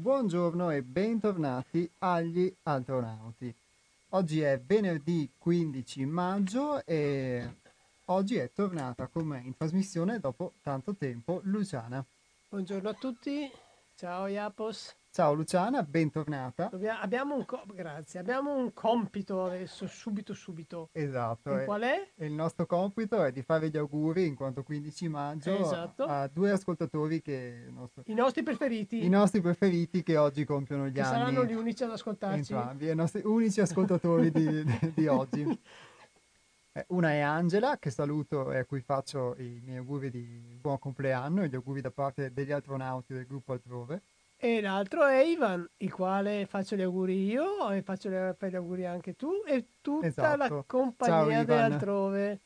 Buongiorno e bentornati agli astronauti. Oggi è venerdì 15 maggio e oggi è tornata con me in trasmissione dopo tanto tempo Luciana. Buongiorno a tutti, ciao Iapos. Ciao Luciana, bentornata. Abbiamo, un co- grazie, abbiamo un compito adesso, subito subito. Esatto. E e- qual è? e il nostro compito è di fare gli auguri in quanto 15 maggio Esatto. a due ascoltatori che nostro- I nostri preferiti, i nostri preferiti che oggi compiono gli che anni. saranno gli unici ad ascoltarci. Entrambi, i nostri unici ascoltatori di, di- di oggi. Eh, Una è Angela, che saluto e a cui faccio i miei auguri di buon compleanno e gli auguri da parte degli astronauti del gruppo altrove. E l'altro è Ivan, il quale faccio gli auguri io e faccio gli auguri anche tu e tutta Esatto. la compagnia Ivan. dell'altrove.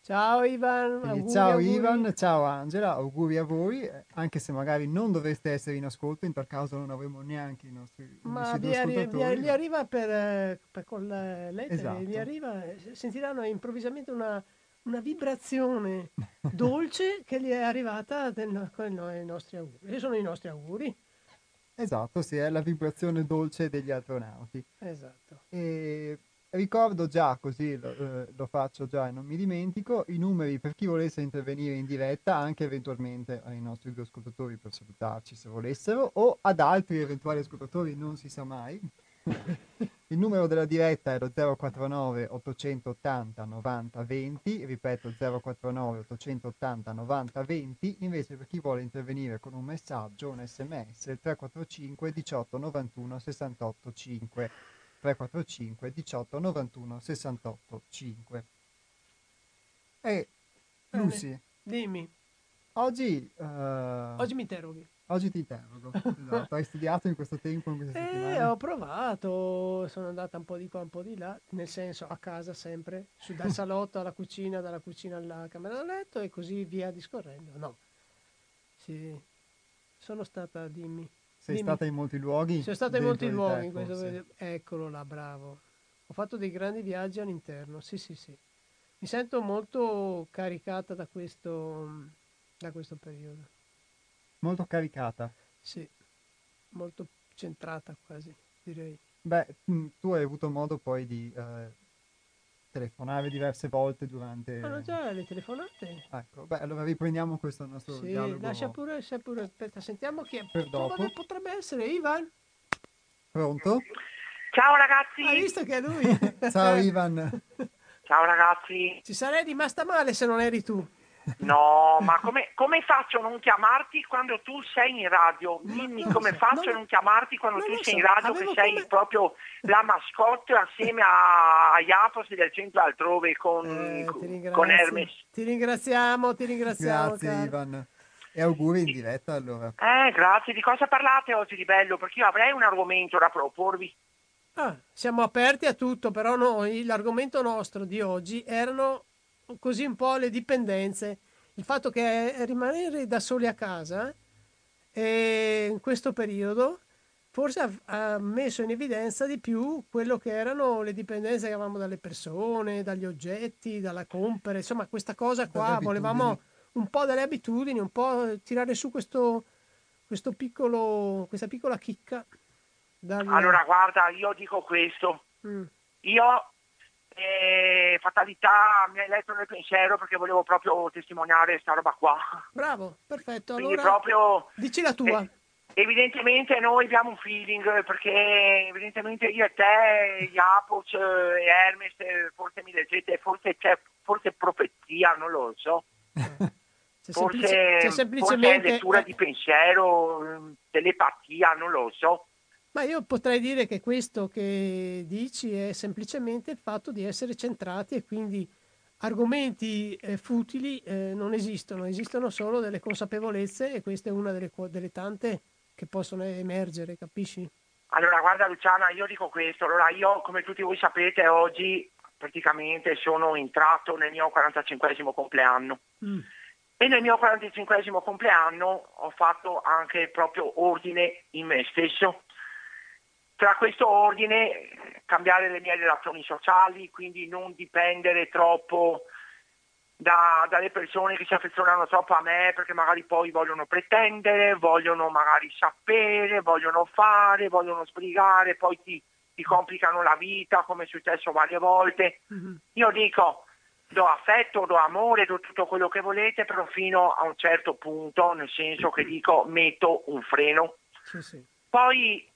Ciao Ivan, auguri, ciao auguri. Ivan, ciao Angela, auguri a voi, eh, anche se magari non dovreste essere in ascolto, in tal caso non avremo neanche i nostri Ma vi, arri- vi- arriva per, eh, per con le lettere, Esatto. gli arriva, eh, sentiranno improvvisamente una, una vibrazione dolce che gli è arrivata del con i no- i nostri auguri. E sono i nostri auguri. Esatto, sì, è la vibrazione dolce degli astronauti. Esatto. E ricordo già, così lo, eh, lo faccio già e non mi dimentico, i numeri per chi volesse intervenire in diretta, anche eventualmente ai nostri due ascoltatori per salutarci se volessero, o ad altri eventuali ascoltatori, non si sa mai. Il numero della diretta è lo 049 880 90 20, ripeto 049 880 90 20, invece per chi vuole intervenire con un messaggio, un sms, il 345 18 91 68 5. 345 18 91 68 5. E. Lucy, Dimmi, oggi, eh, oggi mi interroghi. Oggi ti interrogo. Esatto, Hai studiato in questo tempo, in queste Eh, settimane? ho provato, sono andata un po' di qua, un po' di là, nel senso a casa sempre, su, dal salotto alla cucina, dalla cucina alla camera da letto e così via discorrendo. No, sì, sono stata, dimmi. Sei dimmi. stata in molti luoghi? Sono stato in molti te, luoghi, questo forse. vede- eccolo là, bravo. Ho fatto dei grandi viaggi all'interno, sì, sì, sì. Mi sento molto caricata da questo, da questo periodo, Molto caricata. sì, molto centrata quasi, direi. Beh, mm, tu hai avuto modo poi di eh, telefonare diverse volte durante... Sono già le telefonate? Ecco, beh, allora riprendiamo questo nostro Sì, dialogo. lascia pure, lascia pure, aspetta, sentiamo chi è. Per dopo. Come potrebbe essere Ivan? Pronto? Ciao ragazzi, Hai visto che è lui? Ciao Ivan. ciao ragazzi. Ci sarei rimasta male se non eri tu. No, ma come, come faccio a non chiamarti quando tu sei in radio? Dimmi non lo come so, faccio a non chiamarti quando non tu sei so, in radio che sei come- proprio la mascotte assieme a, a Iapos del centro altrove con, Eh, ti con. Hermes. Ti ringraziamo, ti ringraziamo. Grazie caro. Ivan. E auguri in diretta allora. Eh, grazie. Di cosa parlate oggi di bello? Perché io avrei un argomento da proporvi. Ah, siamo aperti a tutto, però noi, l'argomento nostro di oggi erano così un po' le dipendenze, il fatto che rimanere da soli a casa eh, in questo periodo forse ha, ha messo in evidenza di più quello che erano le dipendenze che avevamo dalle persone, dagli oggetti, dalla compere, insomma questa cosa qua, volevamo un po' delle abitudini, un po' tirare su questo, questo piccolo, questa piccola chicca. dal- Allora, guarda, io dico questo. Mm. Io, eh, fatalità, mi hai letto nel pensiero perché volevo proprio testimoniare sta roba qua. Bravo, perfetto. Quindi Allora, proprio... dici la tua. eh, evidentemente noi abbiamo un feeling perché evidentemente io e te, Japos eh, e Hermes, eh, forse mi leggete, forse c'è forse profezia, non lo so. C'è, Forse, semplice- c'è forse semplicemente... lettura eh, di pensiero, eh, telepatia, non lo so. Ma io potrei dire che questo che dici è semplicemente il fatto di essere centrati e quindi argomenti eh, futili eh, non esistono, esistono solo delle consapevolezze e questa è una delle, delle tante che possono emergere, capisci? Allora, guarda Luciana, io dico questo. Allora, io, come tutti voi sapete, oggi praticamente sono entrato nel mio 45 compleanno. Mm. E nel mio 45 compleanno ho fatto anche proprio ordine in me stesso. Tra questo ordine cambiare le mie relazioni sociali, quindi non dipendere troppo da, dalle persone che si affezionano troppo a me perché magari poi vogliono pretendere, vogliono magari sapere, vogliono fare, vogliono sbrigare, poi ti, ti complicano la vita come è successo varie volte. Mm-hmm. Io dico do affetto, do amore, do tutto quello che volete, però fino a un certo punto, nel senso che dico metto un freno. Sì, sì. Poi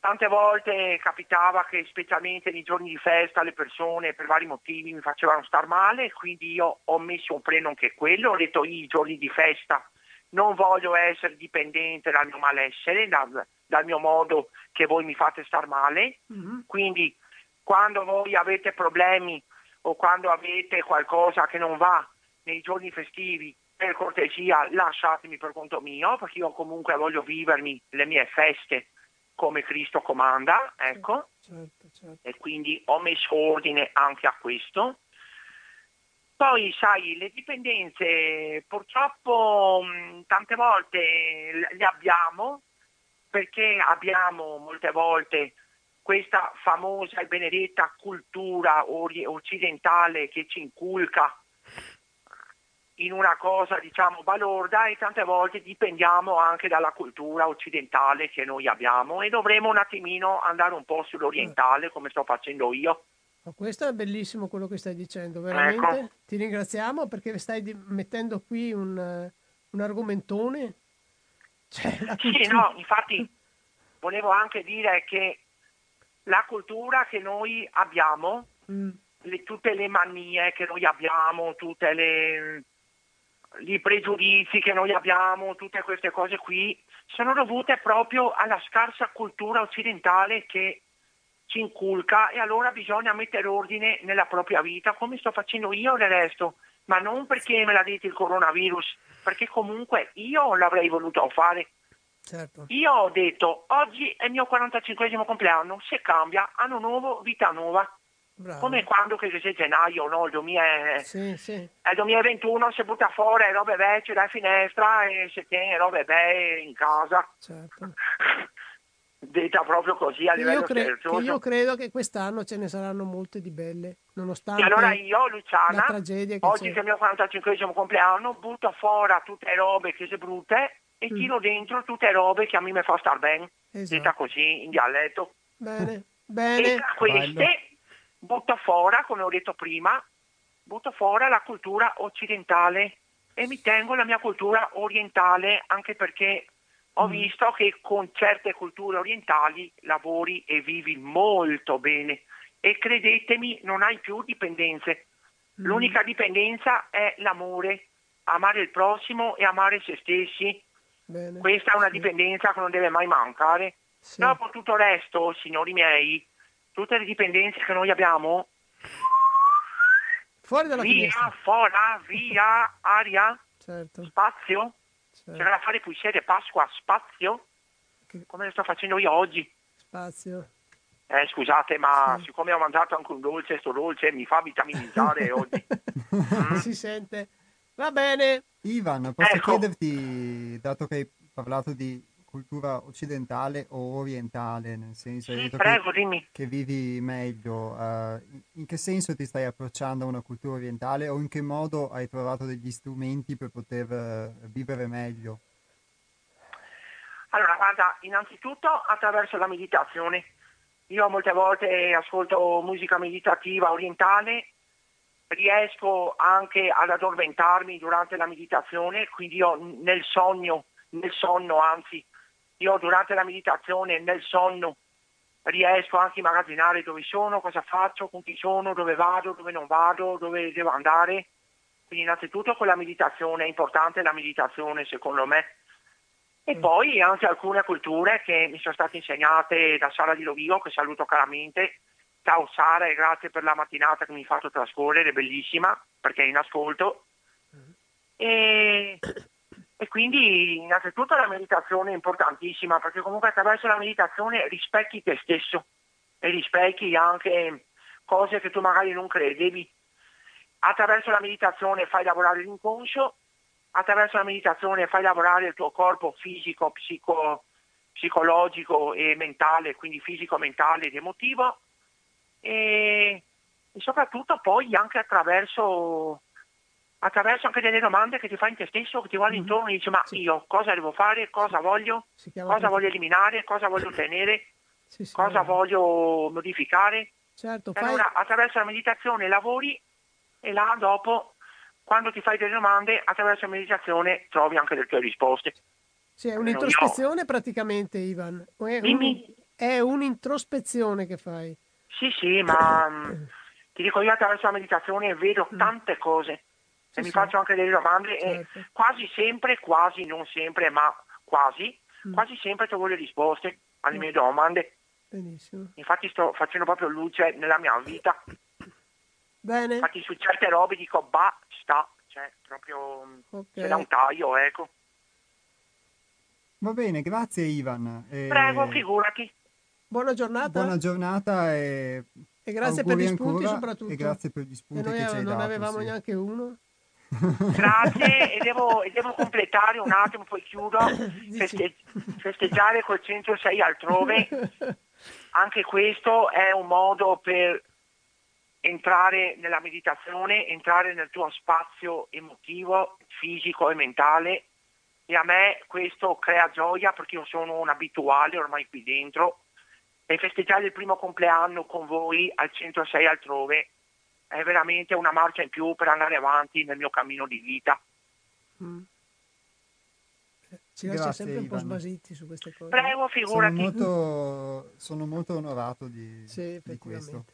Tante volte capitava che specialmente nei giorni di festa le persone per vari motivi mi facevano star male, quindi io ho messo un freno anche quello, ho detto i giorni di festa non voglio essere dipendente dal mio malessere, dal, dal mio modo che voi mi fate star male, mm-hmm. quindi quando voi avete problemi o quando avete qualcosa che non va nei giorni festivi, per cortesia lasciatemi per conto mio, perché io comunque voglio vivermi le mie feste come Cristo comanda, ecco, certo, certo. e quindi ho messo ordine anche a questo. Poi, sai, le dipendenze purtroppo mh, tante volte le abbiamo perché abbiamo molte volte questa famosa e benedetta cultura occidentale che ci inculca in una cosa diciamo balorda e tante volte dipendiamo anche dalla cultura occidentale che noi abbiamo e dovremo un attimino andare un po' sull'orientale come sto facendo io. Questo è bellissimo quello che stai dicendo, veramente. Ecco. Ti ringraziamo perché stai mettendo qui un, un argomentone. Cioè, sì, no, infatti volevo anche dire che la cultura che noi abbiamo, mm. le, tutte le manie che noi abbiamo, tutte le i pregiudizi che noi abbiamo, tutte queste cose qui, sono dovute proprio alla scarsa cultura occidentale che ci inculca e allora bisogna mettere ordine nella propria vita, come sto facendo io del resto, ma non perché me l'ha detto il coronavirus, perché comunque io l'avrei voluto fare. Certo. Io ho detto, oggi è il mio 45 compleanno, se cambia, anno nuovo, vita nuova. Bravo. Come quando che c'è gennaio, no? Il, 2000, sì, sì. il 2021 si butta fuori le robe vecchie da finestra e si tiene robe belle in casa. Certo. Detta proprio così a livello io, cre- io credo che quest'anno ce ne saranno molte di belle, nonostante e allora io, Luciana, la tragedia che oggi c'è. che è il mio 45 compleanno, butto fuori tutte le robe che si brutte e mm. tiro dentro tutte le robe che a me mi fa star bene, esatto. detta così in dialetto. Bene, bene. E tra queste... Bello butta fuori, come ho detto prima, butto fuori la cultura occidentale e mi tengo la mia cultura orientale anche perché ho mm. visto che con certe culture orientali lavori e vivi molto bene e credetemi non hai più dipendenze. Mm. L'unica dipendenza è l'amore, amare il prossimo e amare se stessi. Bene. Questa è una dipendenza che non deve mai mancare. Sì. Dopo tutto il resto, signori miei, tutte le dipendenze che noi abbiamo fuori dalla via, finestra. fuori, via, aria, certo. spazio. Certo. C'era da fare puisere Pasqua, spazio, che... come lo sto facendo io oggi. Spazio. Eh, scusate, ma sì. siccome ho mangiato anche un dolce, sto dolce mi fa vitaminizzare oggi. Mm. Si sente. Va bene. Ivan, posso ecco. chiederti, dato che hai parlato di cultura occidentale o orientale, nel senso sì, prego, che, che, vivi meglio, uh, in che senso ti stai approcciando a una cultura orientale o in che modo hai trovato degli strumenti per poter uh, vivere meglio? Allora, guarda, innanzitutto attraverso la meditazione. Io molte volte ascolto musica meditativa orientale, riesco anche ad addormentarmi durante la meditazione, quindi io nel sogno, nel sonno anzi, io durante la meditazione, nel sonno, riesco anche a immagazzinare dove sono, cosa faccio, con chi sono, dove vado, dove non vado, dove devo andare. Quindi innanzitutto con la meditazione, è importante la meditazione secondo me. E mm. poi anche alcune culture che mi sono state insegnate da Sara di Lovio, che saluto caramente. Ciao Sara e grazie per la mattinata che mi hai fatto trascorrere, bellissima perché è in ascolto. Mm. E e quindi innanzitutto la meditazione è importantissima perché comunque attraverso la meditazione rispecchi te stesso e rispecchi anche cose che tu magari non credevi. Attraverso la meditazione fai lavorare l'inconscio, attraverso la meditazione fai lavorare il tuo corpo fisico, psico, psicologico e mentale, quindi fisico, mentale ed emotivo e, e soprattutto poi anche attraverso attraverso anche delle domande che ti fai in te stesso, che ti guardi Mhm. intorno e dici ma Sì. io cosa devo fare, cosa voglio, cosa proprio- voglio eliminare, cosa voglio ottenere, Sì, sì, cosa voglio modificare. Certo, E fai... allora attraverso la meditazione lavori e là dopo, quando ti fai delle domande, attraverso la meditazione trovi anche le tue risposte. Sì, è un'introspezione praticamente, Ivan. È, un- è un'introspezione che fai. Sì, sì, ma mm, ti dico io attraverso la meditazione vedo tante cose Mm. Sì, e mi faccio anche delle domande Certo. e quasi sempre, quasi, non sempre, ma quasi, Mm. quasi sempre trovo le risposte alle mie domande. Benissimo. Infatti sto facendo proprio luce nella mia vita. Bene, Infatti su certe robe dico bah, sta, cioè proprio mm, ok. c'è da un taglio, ecco. Va bene, grazie Ivan. E Prego, figurati. Buona giornata Buona giornata e, e grazie per gli spunti ancora soprattutto. E grazie per gli E spunti noi che ci hai non dato. avevamo sì. neanche uno. Grazie e devo, e devo completare un attimo, poi chiudo, feste- festeggiare col 106 altrove. Anche questo è un modo per entrare nella meditazione, entrare nel tuo spazio emotivo, fisico e mentale. E a me questo crea gioia perché io sono un abituale ormai qui dentro. E festeggiare il primo compleanno con voi al 106 altrove è veramente una marcia in più per andare avanti nel mio cammino di vita. Mm. Ci lascia Grazie, sempre un po' Ivan. sbasiti su queste cose. Prego, Sono figurati. molto, sono molto onorato di, Sì, di questo.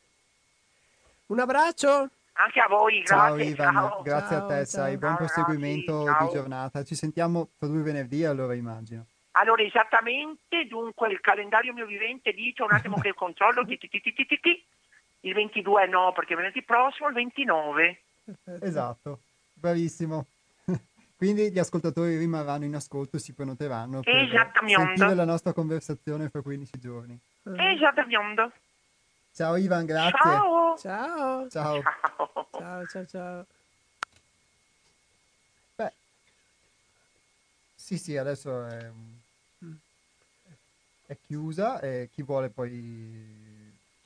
Un abbraccio. Anche a voi, Ciao grazie. Ivan, ciao. grazie Ciao, a te, sai, ciao. buon Ciao, proseguimento ragazzi, di ciao. giornata. Ci sentiamo tra due venerdì, allora immagino. Allora, esattamente, dunque il calendario mio vivente dice un attimo che controllo. ti, ti, ti, ti, ti, ti. Il 22 no, perché venerdì prossimo il 29. Perfetto. Esatto, bravissimo. Quindi gli ascoltatori rimarranno in ascolto e si prenoteranno per sentire la nostra conversazione fra 15 giorni. Esattamente. Ciao Ivan, grazie. Ciao. Ciao. Ciao. Ciao. Ciao, ciao, ciao. Beh, sì, sì, adesso è, è chiusa e chi vuole poi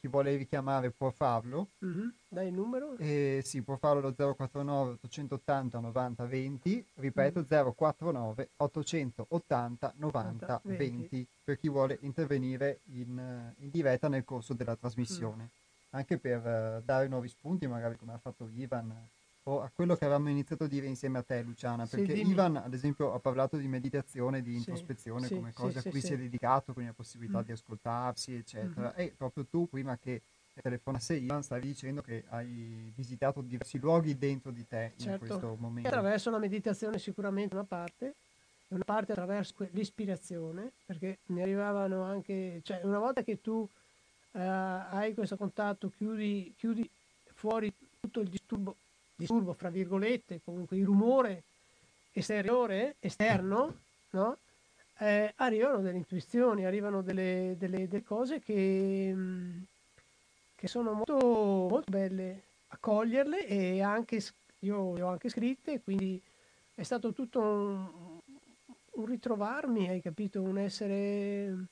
chi vuole richiamare può farlo. Mhm. Dai il numero. E sì, può farlo allo 049 880 90 20, ripeto 049 880 90 20. 20 per chi vuole intervenire in, eh, in diretta nel corso della trasmissione, anche per eh, dare nuovi spunti, magari come ha fatto Ivan, a quello che avevamo iniziato a dire insieme a te Luciana, Sì, perché dimmi. Ivan ad esempio ha parlato di meditazione, di Sì, introspezione sì, come sì, a cui si è dedicato, quindi la possibilità Mm. di ascoltarsi, eccetera. Mhm. E proprio tu, prima che telefonasse Ivan, stavi dicendo che hai visitato diversi luoghi dentro di te in Certo. questo momento. Attraverso la meditazione sicuramente una parte, e una parte attraverso l'ispirazione, perché mi arrivavano anche, cioè una volta che tu eh, hai questo contatto, chiudi, chiudi fuori tutto il disturbo, disturbo, fra virgolette, comunque il rumore esteriore, esterno, no? Eh, arrivano delle intuizioni, arrivano delle, delle- delle cose che, mm, che sono molto, molto belle accoglierle e anche io le ho anche scritte, quindi è stato tutto un, un ritrovarmi, hai capito, un essere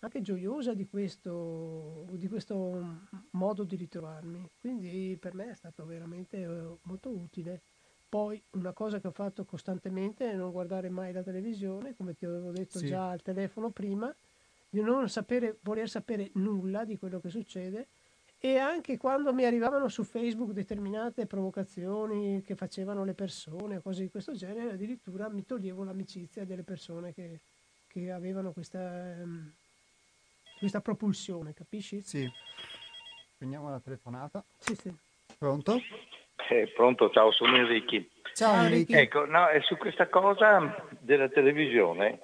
anche gioiosa di questo, di questo modo di ritrovarmi. Quindi per me è stato veramente eh, molto utile. Poi una cosa che ho fatto costantemente è non guardare mai la televisione, come ti avevo detto Sì. già al telefono prima, di non sapere, voler sapere nulla di quello che succede e anche quando mi arrivavano su Facebook determinate provocazioni che facevano le persone, cose di questo genere, addirittura mi toglievo l'amicizia delle persone che, che avevano questa, ehm, questa propulsione, capisci? Sì. Prendiamo la telefonata. Sì, sì. Pronto? Eh, pronto, ciao, sono Enrichi. Ciao Enrico. Enrico. Ecco, no, è su questa cosa della televisione,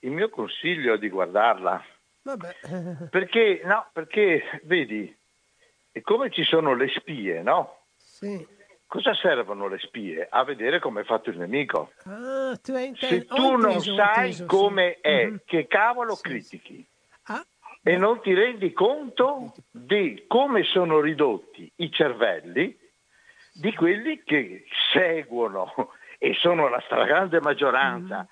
il mio consiglio è di guardarla, Vabbè, perché, no, perché, vedi, è come ci sono le spie, no? sì. Cosa servono le spie? A vedere come è fatto il nemico. Ah, tu hai Se tu non inteso, ho sai inteso, sì. come è, Mhm. che cavolo Sì, critichi? Ah, E non ti rendi conto di come sono ridotti i cervelli di quelli che seguono e sono la stragrande maggioranza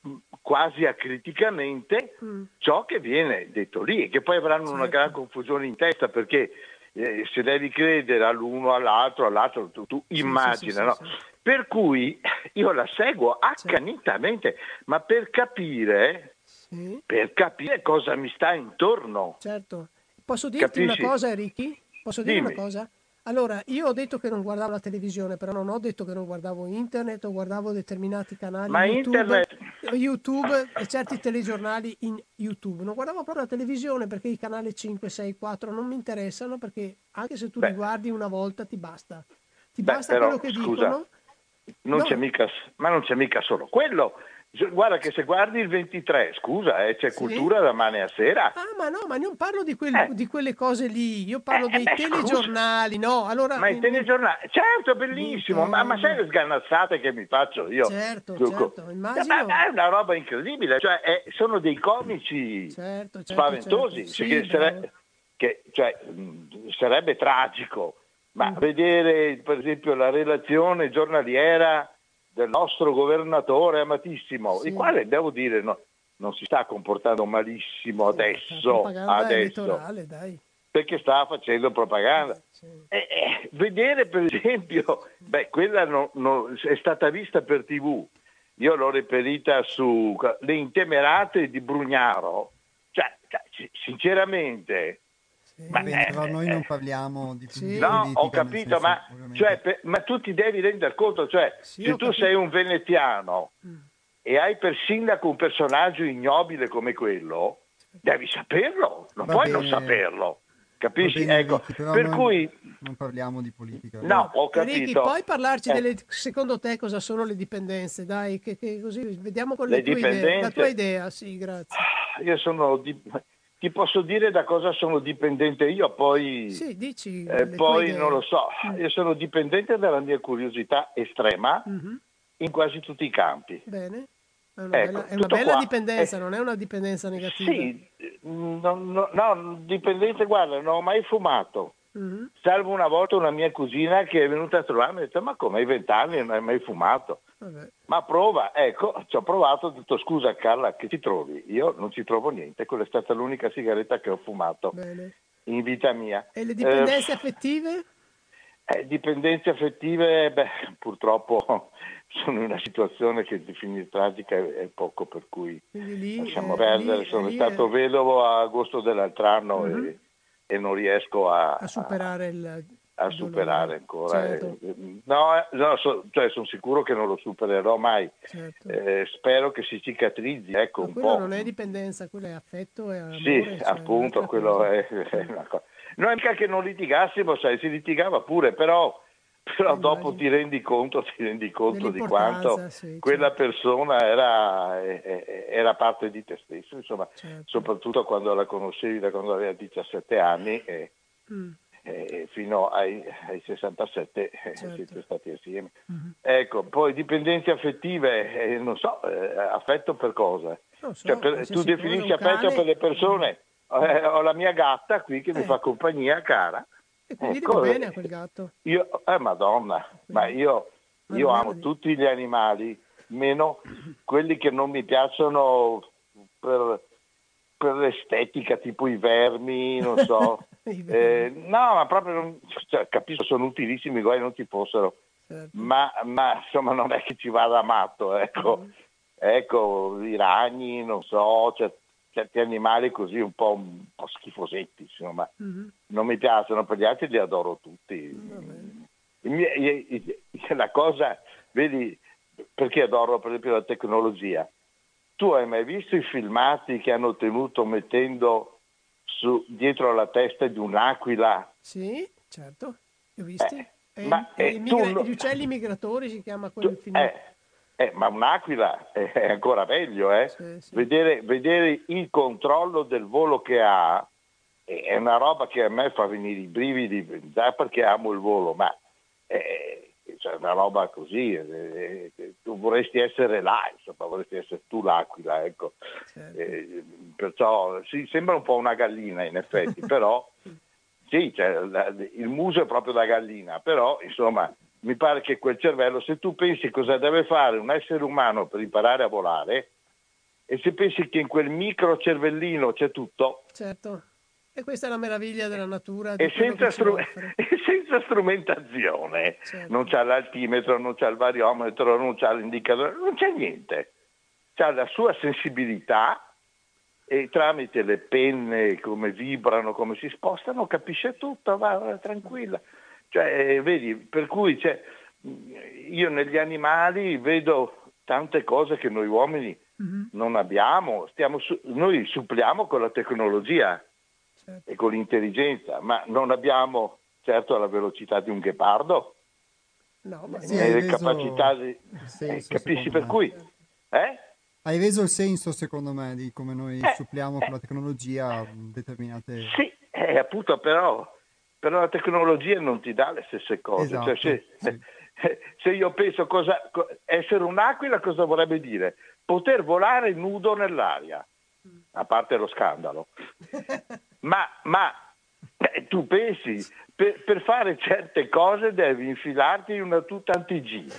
mh, quasi acriticamente mm, ciò che viene detto lì e che poi avranno una Certo. gran confusione in testa perché eh, se devi credere all'uno, all'altro, all'altro, tu, tu immagina, sì, sì, no? sì, sì. Per cui io la seguo accanitamente, ma per capire, Sì, per capire cosa mi sta intorno. certo. Posso dirti Capisci? una cosa, Ricky? Posso dire Dimmi. una cosa? Allora, io ho detto che non guardavo la televisione, però non ho detto che non guardavo internet o guardavo determinati canali Ma YouTube, internet- YouTube e certi telegiornali in YouTube. Non guardavo proprio la televisione perché i canali 5, 6, 4 non mi interessano perché anche se tu Beh. li guardi una volta ti basta. Ti Beh, basta però, quello che scusa, dicono. Non No. c'è mica, ma non c'è mica solo quello. Guarda che se guardi il 23, scusa, eh, c'è Sì? cultura da mane a sera. Ah, ma no, ma non parlo di, quel- Eh. di quelle cose lì, io parlo Eh, dei eh, scusa. telegiornali, no? Allora, Ma i telegiornali, certo, bellissimo, ma, ma sai le sgannazzate che mi faccio io? Certo, Giuco? certo, immagino. Ma- ma è una roba incredibile, cioè è- sono dei comici Certo, certo, spaventosi, certo. Sì, che, sare- bravo. che, cioè, mh, sarebbe tragico, ma Mm. vedere per esempio la relazione giornaliera del nostro governatore amatissimo, Sì. il quale devo dire no, non si sta comportando malissimo adesso, adesso perché sta facendo propaganda. Sì. Eh, eh, vedere per esempio, beh, quella no- no- è stata vista per tv, io l'ho reperita su Le Intemerate di Brugnaro, cioè, cioè, si- sinceramente. Ma- eh, però noi eh, non parliamo di, sì. no, ho capito, senso, ma, cioè, per- ma tu ti devi rendere conto, cioè, Sì, se tu capito. sei un veneziano Mm. e hai per sindaco un personaggio ignobile come quello, devi saperlo, non Va puoi non bene. saperlo, Va capisci? bene, ecco, Ricky, però per cui, non parliamo di politica. no, ho Ricky, capito. puoi parlarci Eh. delle, secondo te cosa sono le dipendenze? Dai, che, che così vediamo con Le le, tue idee. La tua idea, sì, grazie. Io sono di- ti posso dire da cosa sono dipendente io, poi, Sì, dici. eh, poi non lo so. Mm. Io sono dipendente dalla mia curiosità estrema Mhm, in quasi tutti i campi. Bene. È una Ecco, bella, è una bella dipendenza, Eh, non è una dipendenza negativa. Sì, no, no, no, dipendente, guarda, non ho mai fumato. Mhm. Salvo una volta una mia cugina che è venuta a trovarmi e ha detto ma come hai vent'anni e non hai mai fumato? Vabbè. Ma prova, ecco, ci ho provato, ho detto scusa Carla, che ci trovi? Io non ci trovo niente, quella è stata l'unica sigaretta che ho fumato Bene. in vita mia. E le dipendenze Eh, affettive? eh, dipendenze affettive, beh, purtroppo sono in una situazione che definire tragica è, poco, per cui lì, lasciamo eh, perdere. lì- sono lì stato vedovo a agosto dell'altro anno Mhm. e, e non riesco a, a superare il a superare ancora. Certo, Eh, No, eh, no, so- cioè, sono sicuro che non lo supererò mai. certo. Eh, spero che si cicatrizzi, ecco Ma un quello po'. non è dipendenza, quello è affetto e amore. Sì, cioè, appunto, quello cosa. è, è una cosa. Non è mica che non litigassimo, sai, si litigava pure, però, però dopo ti rendi conto, ti rendi conto di quanto sì, quella certo. persona era, eh, eh, era parte di te stesso, insomma, Certo. soprattutto quando la conoscevi da quando aveva 17 anni e, Mm, e fino ai, ai 67 eh, Certo. siete stati assieme. mhm. Ecco, poi dipendenze affettive, eh, non so, eh, affetto per cosa? So, Cioè, per- tu definisci affetto cane- per le persone. Eh, ho la mia gatta qui che mi fa compagnia, cara. E quindi Ecco, va bene a quel gatto. Io, eh, madonna, ma io, io amo di- tutti gli animali, meno quelli che non mi piacciono per, per l'estetica, tipo i vermi, non so. Eh, no, ma proprio, non- cioè, capisco, sono utilissimi, guai non ci fossero, Certo. ma, ma, insomma non è che ci vada matto, ecco. Mm. Ecco, i ragni, non so, cer- certi animali così un po', un po' schifosetti, insomma, Mhm. non mi piacciono, per gli altri li adoro tutti. I- la cosa, vedi, perché adoro per esempio la tecnologia? Tu hai mai visto i filmati che hanno tenuto mettendo su- dietro la testa di un'aquila? Sì, certo, li ho visti. Eh, E ma, eh, tu migra- no- Gli uccelli migratori si chiama Tu- quel film. eh, eh, ma un'aquila è ancora meglio, eh? Sì, sì. Vedere, vedere il controllo del volo che ha eh, è una roba che a me fa venire i brividi, già perché amo il volo, ma è, cioè, una roba così, eh, eh, tu vorresti essere là, insomma, vorresti essere tu l'aquila, ecco. Certo. Eh, perciò sì, sembra un po' una gallina in effetti, però sì, cioè, il muso è proprio da gallina, però insomma mi pare che quel cervello, se tu pensi cosa deve fare un essere umano per imparare a volare, e se pensi che in quel micro cervellino c'è tutto, Certo. E questa è la meraviglia della natura. E senza, stru- e senza, strumentazione. Certo. Non c'è l'altimetro, non c'è il variometro, non c'è l'indicatore, non c'è niente. C'ha la sua sensibilità e tramite le penne, come vibrano, come si spostano, capisce tutto, va, va tranquilla. Cioè, vedi, per cui cioè, io negli animali vedo tante cose che noi uomini mm-hmm. non abbiamo, su- noi suppliamo con la tecnologia certo. e con l'intelligenza, ma non abbiamo certo la velocità di un ghepardo. No, ma sì, le capacità di... Eh, capisci per me. cui? Eh? Hai reso il senso, secondo me, di come noi eh, suppliamo con la tecnologia determinate... Sì, eh, appunto, però, però, la tecnologia non ti dà le stesse cose. Cioè, esatto, cioè, se, se, io penso cosa, essere un'aquila cosa vorrebbe dire? Poter volare nudo nell'aria, a parte lo scandalo. ma, ma eh, tu pensi, per, per, fare certe cose devi infilarti in una tuta anti-G,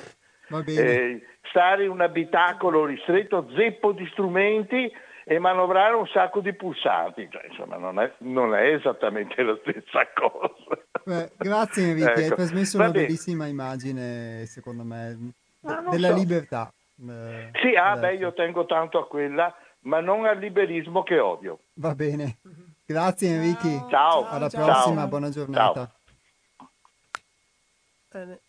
eh, stare in un abitacolo ristretto, zeppo di strumenti e manovrare un sacco di pulsanti. Cioè, insomma, non è, non è, esattamente la stessa cosa. Beh, grazie Enrico, ecco. hai trasmesso una bellissima immagine, secondo me, della so. libertà. Eh, sì, ah, beh, io tengo tanto a quella, ma non al liberismo che odio. Va bene. Grazie Enrico. Ciao. Alla ciao. prossima, ciao. buona giornata. Bene.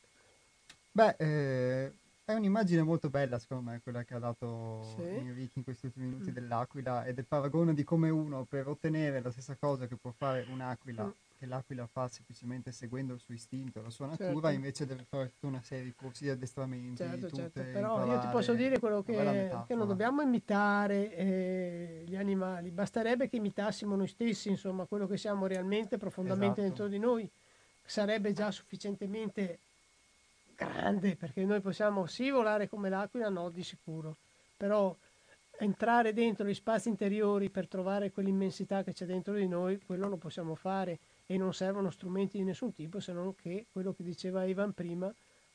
Beh, eh, è un'immagine molto bella, secondo me, quella che ha dato sì. Enrico in questi ultimi minuti mm. dell'aquila e del paragone di come uno per ottenere la stessa cosa che può fare un'aquila mm che l'aquila fa semplicemente seguendo il suo istinto, la sua natura, certo. invece deve fare tutta una serie di corsi di addestramenti. Certo, certo. però io ti posso dire quello che, che non dobbiamo imitare eh, gli animali, basterebbe che imitassimo noi stessi, insomma, quello che siamo realmente profondamente esatto. dentro di noi, sarebbe già sufficientemente grande, perché noi possiamo sì volare come l'aquila, no, di sicuro, però entrare dentro gli spazi interiori per trovare quell'immensità che c'è dentro di noi, quello lo possiamo fare e non servono strumenti di nessun tipo se non che quello che diceva Ivan prima,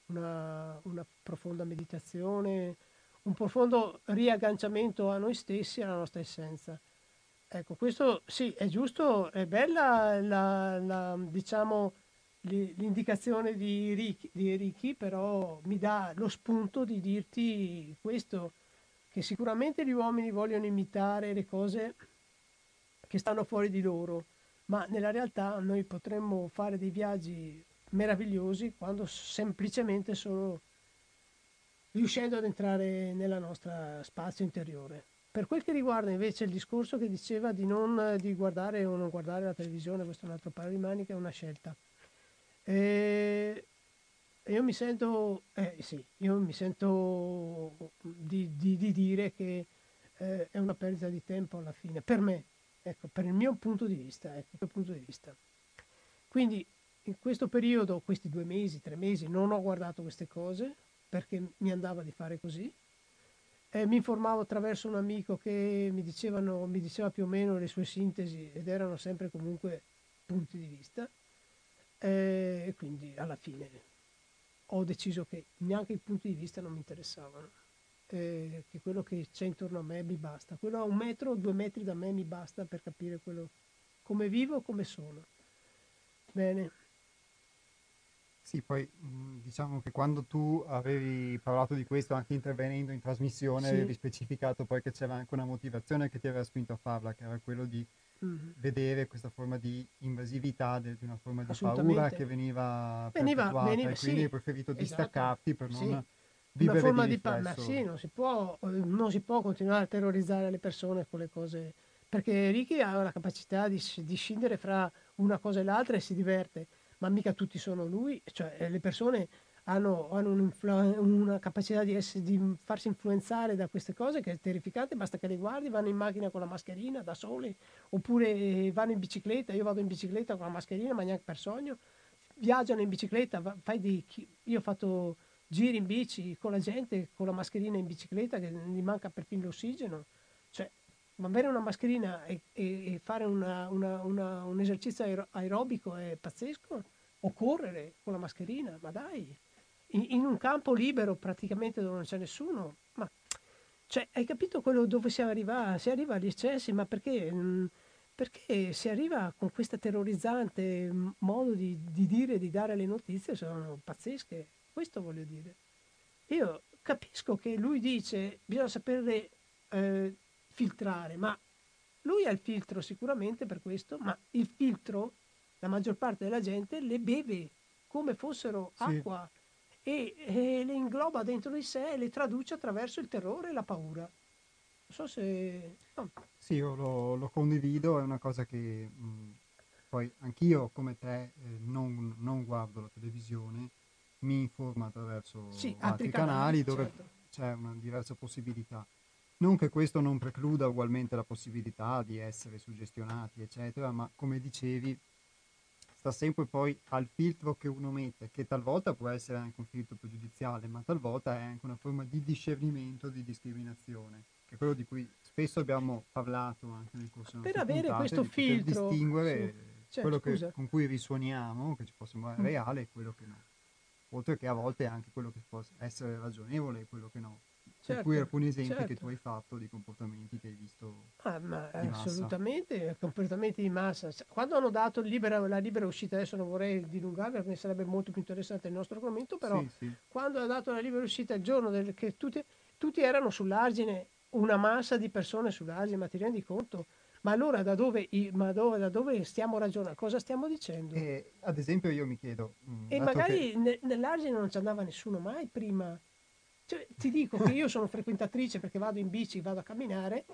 una, una profonda meditazione, un profondo riagganciamento a noi stessi e alla nostra essenza. Ecco, questo sì, è giusto, è bella la, la, diciamo, l'indicazione di Ricky, di Ricky, però mi dà lo spunto di dirti questo, che sicuramente gli uomini vogliono imitare le cose che stanno fuori di loro, ma nella realtà noi potremmo fare dei viaggi meravigliosi quando semplicemente solo riuscendo ad entrare nella nostra spazio interiore. Per quel che riguarda invece il discorso che diceva di non di guardare o non guardare la televisione, questo è un altro paio di maniche, è una scelta. E io mi sento, eh, sì, io mi sento di, di, di dire che eh, è una perdita di tempo alla fine, per me, Ecco, per il mio punto di vista, ecco, punto di vista. Quindi in questo periodo, questi due mesi, tre mesi, non ho guardato queste cose perché mi andava di fare così. Eh, mi informavo attraverso un amico che mi, dicevano, mi diceva più o meno le sue sintesi ed erano sempre comunque punti di vista. Eh, e quindi alla fine ho deciso che neanche i punti di vista non mi interessavano eh, che quello che c'è intorno a me mi basta. Quello a un metro o due metri da me mi basta per capire quello, come vivo, come sono. Bene. Sì, poi diciamo che quando tu avevi parlato di questo anche intervenendo in trasmissione, sì. avevi specificato poi che c'era anche una motivazione che ti aveva spinto a farla, che era quello di mm-hmm. vedere questa forma di invasività, di una forma di paura che veniva, veniva, veniva e quindi sì, hai preferito esatto. distaccarti per non... Sì una forma di, di ma sì, non si, può, non si può continuare a terrorizzare le persone con le cose perché Ricky ha la capacità di, di, scindere fra una cosa e l'altra e si diverte, ma mica tutti sono lui, cioè le persone hanno, hanno una capacità di, essere, di, farsi influenzare da queste cose che è terrificante, basta che le guardi, vanno in macchina con la mascherina da sole, oppure vanno in bicicletta, io vado in bicicletta con la mascherina ma neanche per sogno, viaggiano in bicicletta, fai dei, io ho fatto giri in bici con la gente con la mascherina in bicicletta che gli manca perfino l'ossigeno. Cioè, avere una mascherina e, e, e fare una, una, una, un esercizio aerobico è pazzesco. O correre con la mascherina, ma dai, in, in un campo libero praticamente dove non c'è nessuno. Ma cioè, hai capito quello dove si arriva? Si arriva agli eccessi, ma perché? Mm, perché si arriva con questo terrorizzante modo di, di dire, di dare le notizie, sono pazzesche. Questo voglio dire. Io capisco che lui dice bisogna saperle eh, filtrare, ma lui ha il filtro sicuramente per questo, ma il filtro la maggior parte della gente le beve come fossero sì. acqua e, e, le ingloba dentro di sé e le traduce attraverso il terrore e la paura. Non so se... No. Sì, io lo, lo, condivido, è una cosa che mh, poi anch'io come te eh, non, non, guardo la televisione, mi informo attraverso sì, altri, altri, canali, canali dove certo. c'è una diversa possibilità. Non che questo non precluda ugualmente la possibilità di essere suggestionati, eccetera, ma come dicevi, sta sempre poi al filtro che uno mette, che talvolta può essere anche un filtro pregiudiziale, ma talvolta è anche una forma di discernimento, di discriminazione, che è quello di cui spesso abbiamo parlato anche nel corso Per avere puntate, questo filtro, per distinguere sì. certo, quello che, con cui risuoniamo, che ci può sembrare mm. reale, e quello che no. Oltre che a volte anche quello che può essere ragionevole e quello che no. Certo, per cui alcuni esempi certo. che tu hai fatto di comportamenti che hai visto. Ah, ma assolutamente, comportamenti di massa. Quando hanno dato libera, la libera uscita, adesso non vorrei dilungarmi perché sarebbe molto più interessante il nostro argomento, però sì, sì. quando ha dato la libera uscita il giorno del, che tutti, tutti erano sull'argine, una massa di persone sull'argine, ma ti rendi conto? Ma allora da dove, ma dove, da dove stiamo ragionando? Cosa stiamo dicendo? E, ad esempio io mi chiedo... Mh, mm, e magari che... ne, nell'argine non ci andava nessuno mai prima. Cioè, ti dico che io sono frequentatrice perché vado in bici, vado a camminare,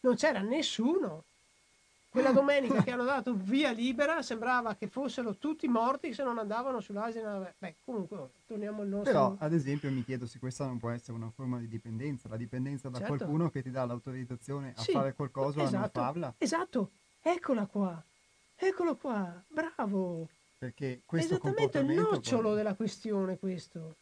non c'era nessuno. Quella domenica che hanno dato via libera sembrava che fossero tutti morti se non andavano sull'asina. Beh, comunque torniamo al nostro. Però, ad esempio, mi chiedo se questa non può essere una forma di dipendenza, la dipendenza da certo. qualcuno che ti dà l'autorizzazione a sì, fare qualcosa esatto, a non esatto, farla. Esatto, eccola qua, eccolo qua, bravo. Perché questo Esattamente il nocciolo poi... della questione questo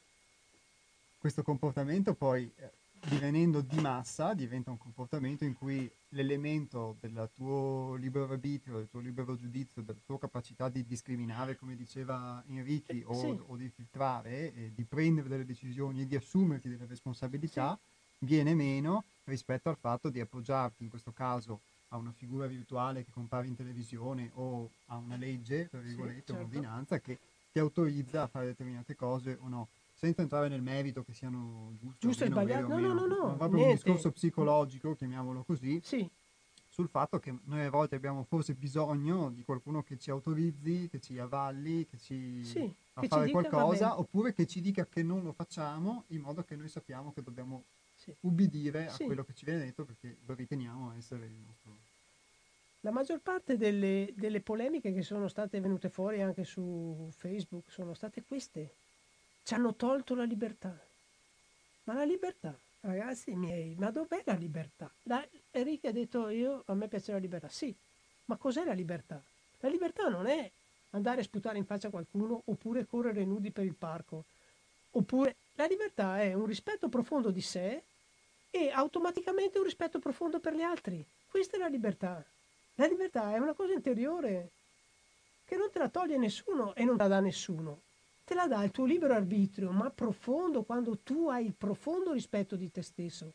questo comportamento poi eh, divenendo di massa diventa un comportamento in cui l'elemento del tuo libero arbitrio, del tuo libero giudizio, della tua capacità di discriminare, come diceva Enrichi, o, sì. o di filtrare, di prendere delle decisioni e di assumerti delle responsabilità, sì. viene meno rispetto al fatto di appoggiarti in questo caso a una figura virtuale che compare in televisione o a una legge, tra virgolette, sì, certo. un'ordinanza che ti autorizza a fare determinate cose o no senza entrare nel merito che siano giusti giusto o meno, sbagliato, no, no, no, no, ma proprio niente. un discorso psicologico, chiamiamolo così, sì. sul fatto che noi a volte abbiamo forse bisogno di qualcuno che ci autorizzi, che ci avalli, che ci sì, fa che fare ci dica, qualcosa, oppure che ci dica che non lo facciamo in modo che noi sappiamo che dobbiamo sì. ubbidire a quello che ci viene detto perché lo riteniamo essere il nostro... La maggior parte delle, delle polemiche che sono state venute fuori anche su Facebook sono state queste ci hanno tolto la libertà. Ma la libertà, ragazzi miei, ma dov'è la libertà? La, Enrique ha detto io, a me piace la libertà. Sì, ma cos'è la libertà? La libertà non è andare a sputare in faccia qualcuno oppure correre nudi per il parco. Oppure la libertà è un rispetto profondo di sé e automaticamente un rispetto profondo per gli altri. Questa è la libertà. La libertà è una cosa interiore che non te la toglie nessuno e non la dà nessuno te la dà il tuo libero arbitrio, ma profondo, quando tu hai il profondo rispetto di te stesso.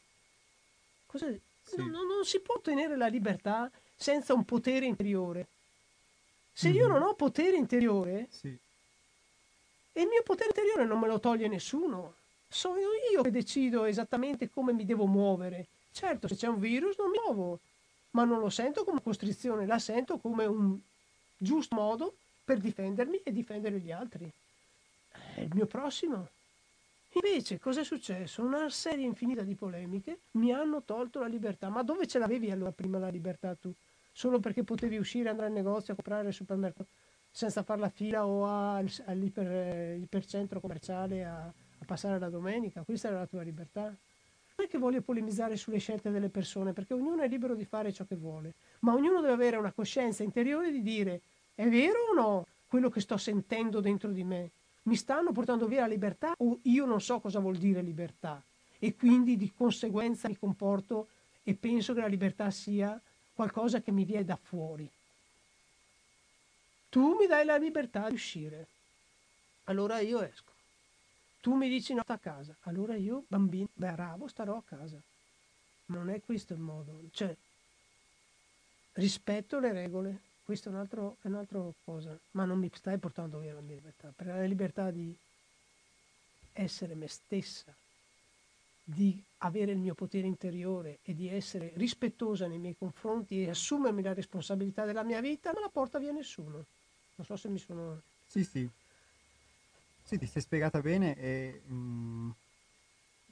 Cosa... Sì. Non, non, si può ottenere la libertà senza un potere interiore. Se mm-hmm. io non ho potere interiore, sì. e il mio potere interiore non me lo toglie nessuno, sono io che decido esattamente come mi devo muovere. Certo, se c'è un virus non mi muovo, ma non lo sento come costrizione, la sento come un giusto modo per difendermi e difendere gli altri il mio prossimo. Invece, cosa è successo? Una serie infinita di polemiche mi hanno tolto la libertà. Ma dove ce l'avevi allora prima la libertà tu? Solo perché potevi uscire, andare al negozio a comprare al supermercato senza fare la fila o all'ipercentro commerciale a, a passare la domenica? Questa era la tua libertà? Non è che voglio polemizzare sulle scelte delle persone, perché ognuno è libero di fare ciò che vuole, ma ognuno deve avere una coscienza interiore di dire è vero o no quello che sto sentendo dentro di me? Mi stanno portando via la libertà o io non so cosa vuol dire libertà e quindi di conseguenza mi comporto e penso che la libertà sia qualcosa che mi viene da fuori. Tu mi dai la libertà di uscire, allora io esco. Tu mi dici no, sta a casa, allora io, bambino, bravo, starò a casa. Ma non è questo il modo. Cioè, rispetto le regole. Questo è, un altro, un'altra cosa, ma non mi stai portando via la mia libertà, perché la libertà di essere me stessa, di avere il mio potere interiore e di essere rispettosa nei miei confronti e assumermi la responsabilità della mia vita, non la porta via nessuno. Non so se mi sono... Sì, sì. Sì, ti sei spiegata bene e mh, mm,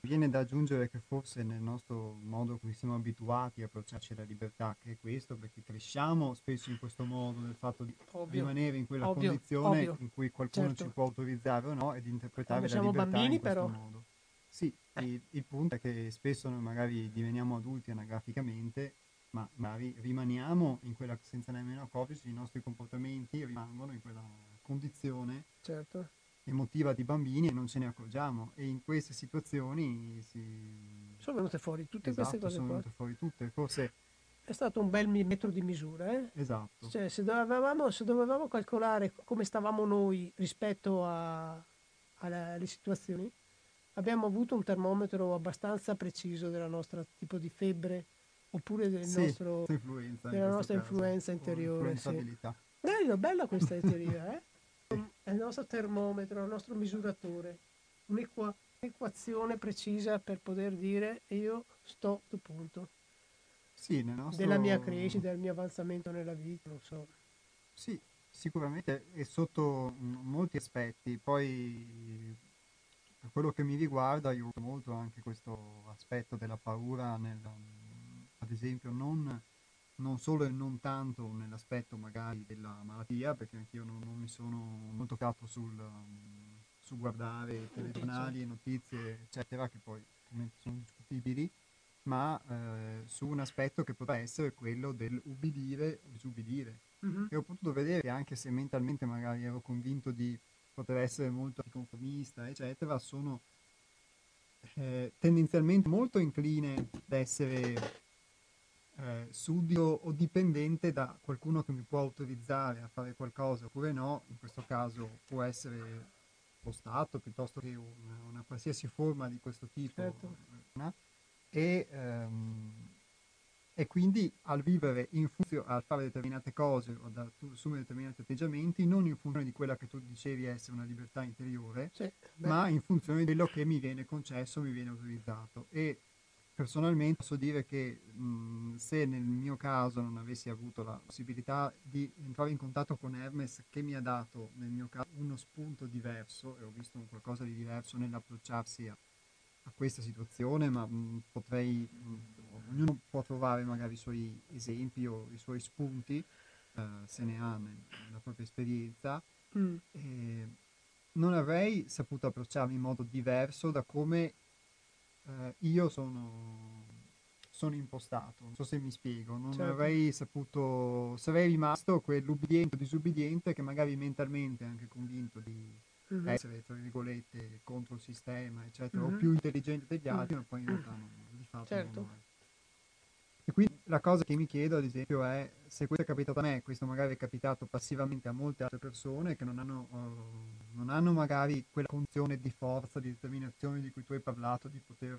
viene da aggiungere che forse nel nostro modo come siamo abituati a approcciarci alla libertà, che è questo, perché cresciamo spesso in questo modo, nel fatto di ovvio, rimanere in quella ovvio, condizione ovvio. in cui qualcuno certo. ci può autorizzare o no e di interpretare Quando la libertà bambini, in questo però... modo. Sì, eh. il, il, punto è che spesso noi magari diveniamo adulti anagraficamente, ma magari rimaniamo in quella, senza nemmeno accorgerci, i nostri comportamenti rimangono in quella condizione certo. Emotiva di bambini e non ce ne accorgiamo. E in queste situazioni si... sono venute fuori tutte esatto, queste cose. Sono venute fuori tutte, forse... È stato un bel metro di misura, eh? Esatto. Cioè, se dovevamo, se dovevamo calcolare come stavamo noi rispetto a, alle situazioni, abbiamo avuto un termometro abbastanza preciso della nostra tipo di febbre oppure del sì, nostro, influenza della nostra caso, influenza interiore. Sì. Bella questa teoria, eh? È il nostro termometro, il nostro misuratore, un'equazione precisa per poter dire io sto a punto. Sì, nostro... Della mia crescita, del mio avanzamento nella vita, non so. Sì, sicuramente e sotto molti aspetti. Poi per quello che mi riguarda io uso molto anche questo aspetto della paura nel, ad esempio non, non, solo e non tanto nell'aspetto magari della malattia perché anch'io non, non mi sono molto toccato sul, su guardare telegiornali e notizie eccetera che poi sono discutibili ma eh, su un aspetto che potrebbe essere quello dell'ubbidire o disubbidire. Mm-hmm. E ho potuto vedere che anche se mentalmente magari ero convinto di poter essere molto anticonformista, eccetera, sono eh, tendenzialmente molto incline ad essere eh, suddito o dipendente da qualcuno che mi può autorizzare a fare qualcosa oppure no, in questo caso può essere lo Stato piuttosto che una, una qualsiasi forma di questo tipo. Certo. E, ehm, e quindi al vivere in funzione, al fare determinate cose o ad assumere determinati atteggiamenti, non in funzione di quella che tu dicevi essere una libertà interiore, sì, ma in funzione di quello che mi viene concesso, mi viene autorizzato. E personalmente posso dire che mh, se nel mio caso non avessi avuto la possibilità di entrare in contatto con Hermes, che mi ha dato nel mio caso uno spunto diverso, e ho visto qualcosa di diverso nell'approcciarsi a, a questa situazione, ma mh, potrei... Mh, ognuno può trovare magari i suoi esempi o i suoi spunti, eh, se ne ha nella propria esperienza. Mm. non avrei saputo approcciarmi in modo diverso da come eh, io sono, sono, impostato. Non so se mi spiego, non certo. avrei saputo, sarei rimasto quell'ubbidiente o disubbidiente che magari mentalmente è anche convinto di mm-hmm. essere, tra virgolette, contro il sistema, eccetera, mm-hmm. o più intelligente degli altri, mm-hmm. ma poi in realtà non, di fatto certo. non e quindi la cosa che mi chiedo, ad esempio, è se questo è capitato a me, questo magari è capitato passivamente a molte altre persone che non hanno, uh, non hanno magari quella condizione di forza, di determinazione di cui tu hai parlato, di poter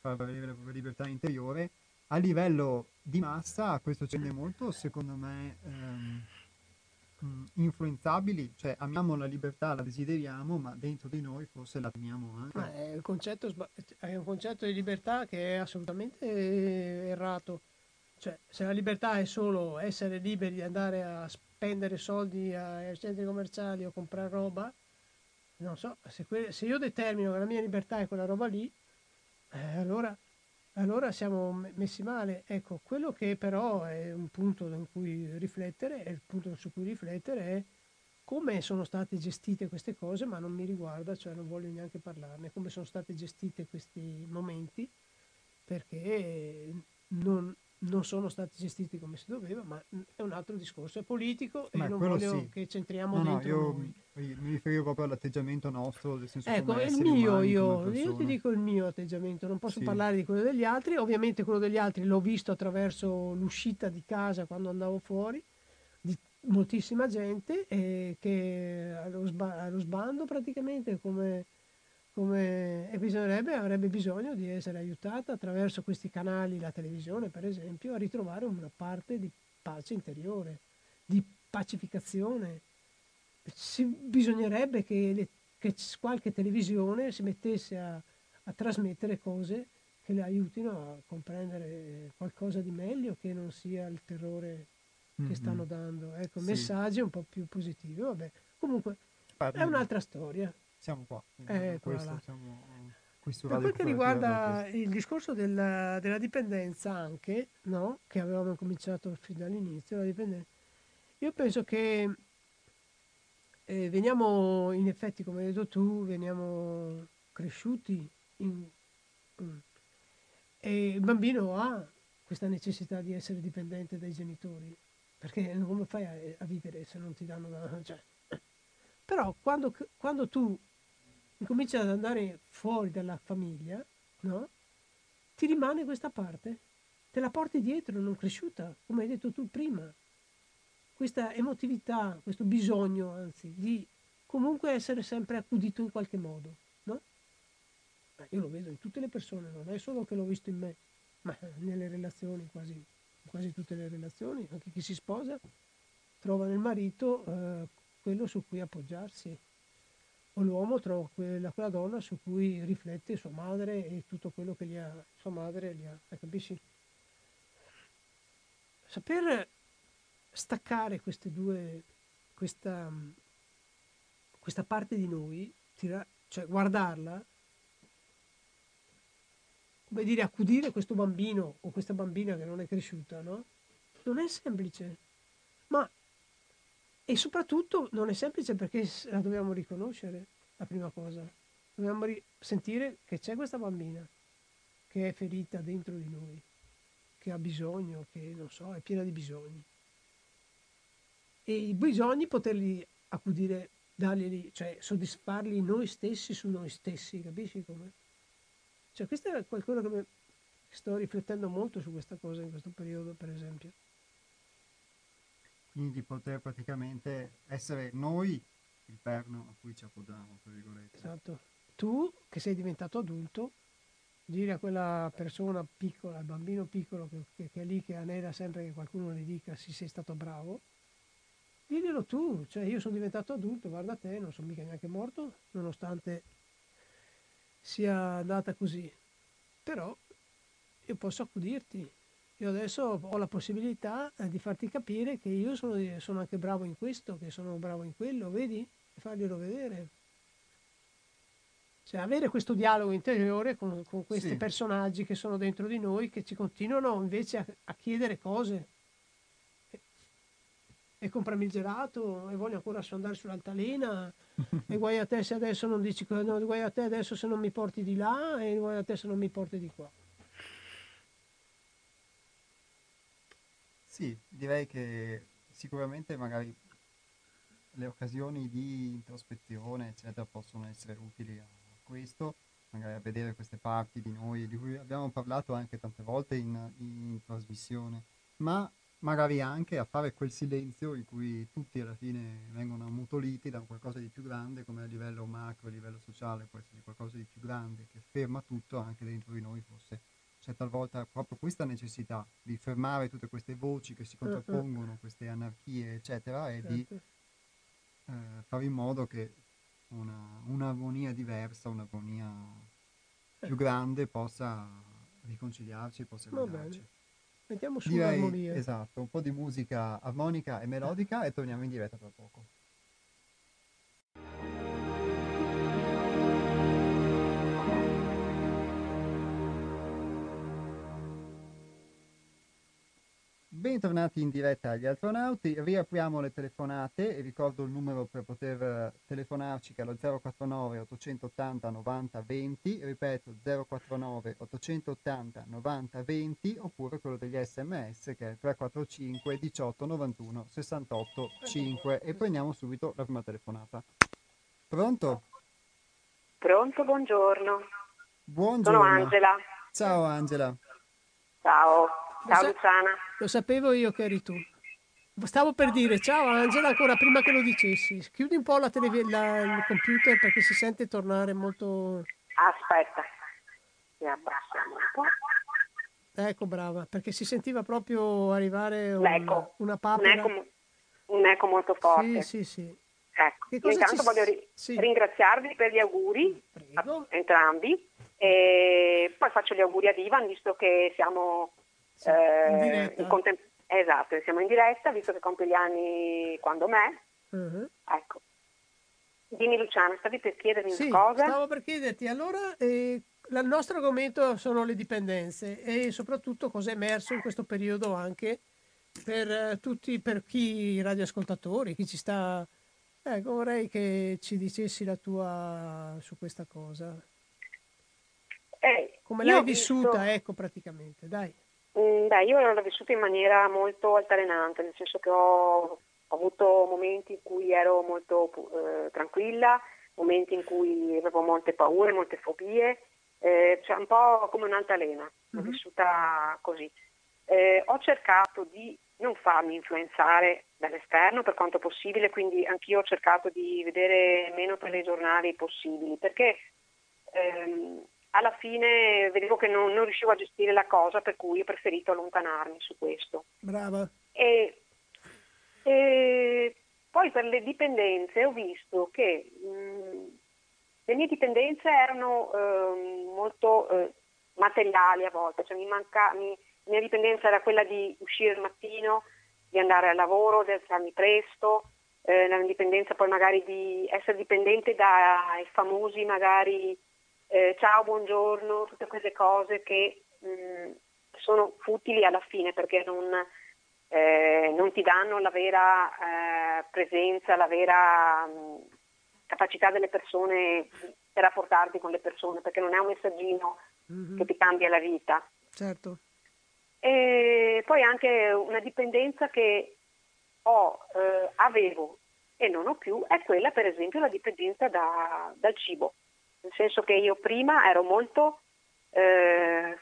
far valere la propria libertà interiore. A livello di massa questo scende molto, secondo me, ehm, influenzabili, cioè amiamo la libertà, la desideriamo, ma dentro di noi forse la temiamo anche. È, concetto, è un concetto di libertà che è assolutamente errato. Cioè, se la libertà è solo essere liberi di andare a spendere soldi ai centri commerciali o comprare roba, non so, se, que- se io determino che la mia libertà è quella roba lì, eh, allora, allora, siamo messi male. Ecco, quello che però è un punto in cui riflettere, è il punto su cui riflettere è come sono state gestite queste cose, ma non mi riguarda, cioè non voglio neanche parlarne, come sono state gestite questi momenti, perché non, non sono stati gestiti come si doveva, ma è un altro discorso, è politico ma e non voglio sì. che centriamo no, dentro no, io noi. Mi riferivo proprio all'atteggiamento nostro, nel senso ecco, il mio, io, io, ti dico il mio atteggiamento, non posso sì. parlare di quello degli altri, ovviamente quello degli altri l'ho visto attraverso l'uscita di casa quando andavo fuori, di moltissima gente e che allo, sba- allo sbando praticamente come come, e bisognerebbe, avrebbe bisogno di essere aiutata attraverso questi canali, la televisione per esempio, a ritrovare una parte di pace interiore, di pacificazione. Si, bisognerebbe che, le, che, qualche televisione si mettesse a, a trasmettere cose che le aiutino a comprendere qualcosa di meglio che non sia il terrore che mm-hmm. stanno dando. Ecco, sì. messaggi un po' più positivi. Vabbè, comunque Parli. è un'altra storia. Siamo qua. Eh, questo, siamo qui su per quel che riguarda il discorso della, della dipendenza anche, no? che avevamo cominciato fin dall'inizio, la dipendenza, io penso che eh, veniamo, in effetti, come hai detto tu, veniamo cresciuti in, in, e il bambino ha questa necessità di essere dipendente dai genitori, perché come fai a, a vivere se non ti danno da... Cioè. Però quando, quando tu incominci ad andare fuori dalla famiglia, no? Ti rimane questa parte, te la porti dietro, non cresciuta, come hai detto tu prima. Questa emotività, questo bisogno, anzi, di comunque essere sempre accudito in qualche modo, no? Ma io lo vedo in tutte le persone, non è solo che l'ho visto in me, ma nelle relazioni, quasi, quasi tutte le relazioni, anche chi si sposa trova nel marito eh, quello su cui appoggiarsi o l'uomo trova quella, quella, donna su cui riflette sua madre e tutto quello che gli ha, sua madre gli ha, capisci? Saper staccare queste due, questa, questa parte di noi, tira, cioè guardarla, come dire, accudire questo bambino o questa bambina che non è cresciuta, no? Non è semplice, ma e soprattutto non è semplice perché la dobbiamo riconoscere, la prima cosa. Dobbiamo ri- sentire che c'è questa bambina che è ferita dentro di noi, che ha bisogno, che non so, è piena di bisogni. E i bisogni poterli accudire, darglieli, cioè soddisfarli noi stessi su noi stessi, capisci come? Cioè questo è qualcosa che mi, sto riflettendo molto su questa cosa in questo periodo, per esempio quindi di poter praticamente essere noi il perno a cui ci appoggiamo, tra virgolette. Esatto. Tu che sei diventato adulto, dire a quella persona piccola, al bambino piccolo che, che, che, è lì, che anela sempre che qualcuno gli dica se sei stato bravo, diglielo tu, cioè io sono diventato adulto, guarda te, non sono mica neanche morto, nonostante sia andata così. Però io posso accudirti, io adesso ho la possibilità eh, di farti capire che io sono, sono, anche bravo in questo, che sono bravo in quello, vedi? E farglielo vedere. Cioè avere questo dialogo interiore con, con questi sì. personaggi che sono dentro di noi, che ci continuano invece a, a chiedere cose. E, e comprami il gelato, e voglio ancora andare sull'altalena, e guai a te se adesso non dici, no, guai a te adesso se non mi porti di là, e guai a te se non mi porti di qua. Sì, direi che sicuramente magari le occasioni di introspezione, eccetera, possono essere utili a questo, magari a vedere queste parti di noi di cui abbiamo parlato anche tante volte in, in trasmissione, ma magari anche a fare quel silenzio in cui tutti alla fine vengono ammutoliti da qualcosa di più grande, come a livello macro, a livello sociale, può essere qualcosa di più grande, che ferma tutto anche dentro di noi forse c'è talvolta proprio questa necessità di fermare tutte queste voci che si contrappongono, queste anarchie, eccetera, e di certo. eh, fare in modo che una, un'armonia diversa, un'armonia più grande possa riconciliarci, possa guidarci. Mettiamo su Direi, Esatto, un po' di musica armonica e melodica e torniamo in diretta tra poco. Bentornati in diretta agli astronauti, riapriamo le telefonate e ricordo il numero per poter eh, telefonarci che è lo 049 880 90 20, ripeto 049 880 90 20 oppure quello degli sms che è 345 18 91 68 5 e prendiamo subito la prima telefonata. Pronto? Pronto, buongiorno. Buongiorno. Sono Angela. Ciao Angela. Ciao. Ciao Luciana. Lo sapevo io che eri tu. Stavo per dire ciao Angela ancora prima che lo dicessi. Chiudi un po' la tele- la, il computer perché si sente tornare molto... Aspetta, mi abbassiamo un po'. Ecco, brava, perché si sentiva proprio arrivare un, una Un papera. eco, un eco molto forte. Sì, sì, sì. Ecco, intanto ci- voglio ri- sì. ringraziarvi per gli auguri, Prego. a entrambi, e poi faccio gli auguri ad Ivan, visto che siamo eh, contem- esatto, siamo in diretta, visto che compie gli anni quando me. Mhm. Ecco. Dimmi Luciana, stavi per chiedermi Sì, una cosa? stavo per chiederti, allora, eh, il nostro argomento sono le dipendenze e soprattutto cosa è emerso in questo periodo anche per eh, tutti, per chi i radioascoltatori, chi ci sta... Ecco, vorrei che ci dicessi la tua su questa cosa. Eh, Come l'hai ho visto- vissuta, ecco, praticamente, dai. Mm, Beh, io l'ho vissuta in maniera molto altalenante, nel senso che ho, ho avuto momenti in cui ero molto eh, tranquilla, momenti in cui avevo molte paure, molte fobie, eh, cioè un po' come un'altalena, l'ho Mhm. vissuta così. Eh, ho cercato di non farmi influenzare dall'esterno per quanto possibile, quindi anch'io ho cercato di vedere meno telegiornali possibili, perché ehm, alla fine vedevo che non, non riuscivo a gestire la cosa, per cui ho preferito allontanarmi su questo. Brava. E, e poi per le dipendenze ho visto che mh, le mie dipendenze erano ehm, molto eh, materiali a volte, cioè mi manca, mi- la mia dipendenza era quella di uscire il mattino, di andare al lavoro, di alzarmi presto, eh, la mia dipendenza poi magari di essere dipendente dai famosi magari eh, ciao, buongiorno, tutte quelle cose che mh, sono futili alla fine perché non, eh, non ti danno la vera eh, presenza, la vera mh, capacità delle persone per rapportarti con le persone, perché non è un messaggino Mhm, che ti cambia la vita. Certo. E poi anche una dipendenza che ho, eh, avevo e non ho più è quella per esempio la dipendenza da- dal cibo, nel senso che io prima ero molto, eh,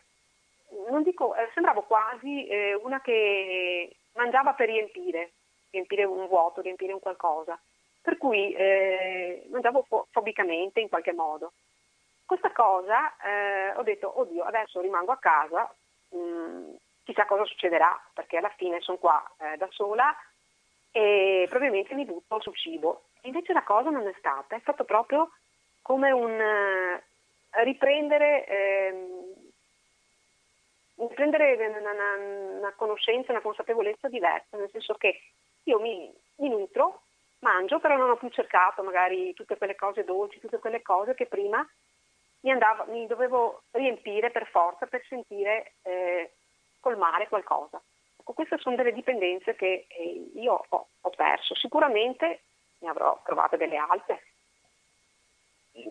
non dico, eh, sembravo quasi eh, una che mangiava per riempire, riempire un vuoto, riempire un qualcosa, per cui eh, mangiavo fo- fobicamente in qualche modo. Questa cosa eh, ho detto, oddio, adesso rimango a casa, mh, chissà cosa succederà, perché alla fine sono qua eh, da sola e probabilmente mi butto sul cibo. Invece la cosa non è stata, è stato proprio come un eh, riprendere, ehm, riprendere una, una- una conoscenza, una consapevolezza diversa, nel senso che io mi, mi nutro, mangio, però non ho più cercato magari tutte quelle cose dolci, tutte quelle cose che prima mi, andava, mi dovevo riempire per forza per sentire eh, colmare qualcosa. Ecco, queste sono delle dipendenze che eh, io ho, ho perso. Sicuramente ne avrò trovate delle altre,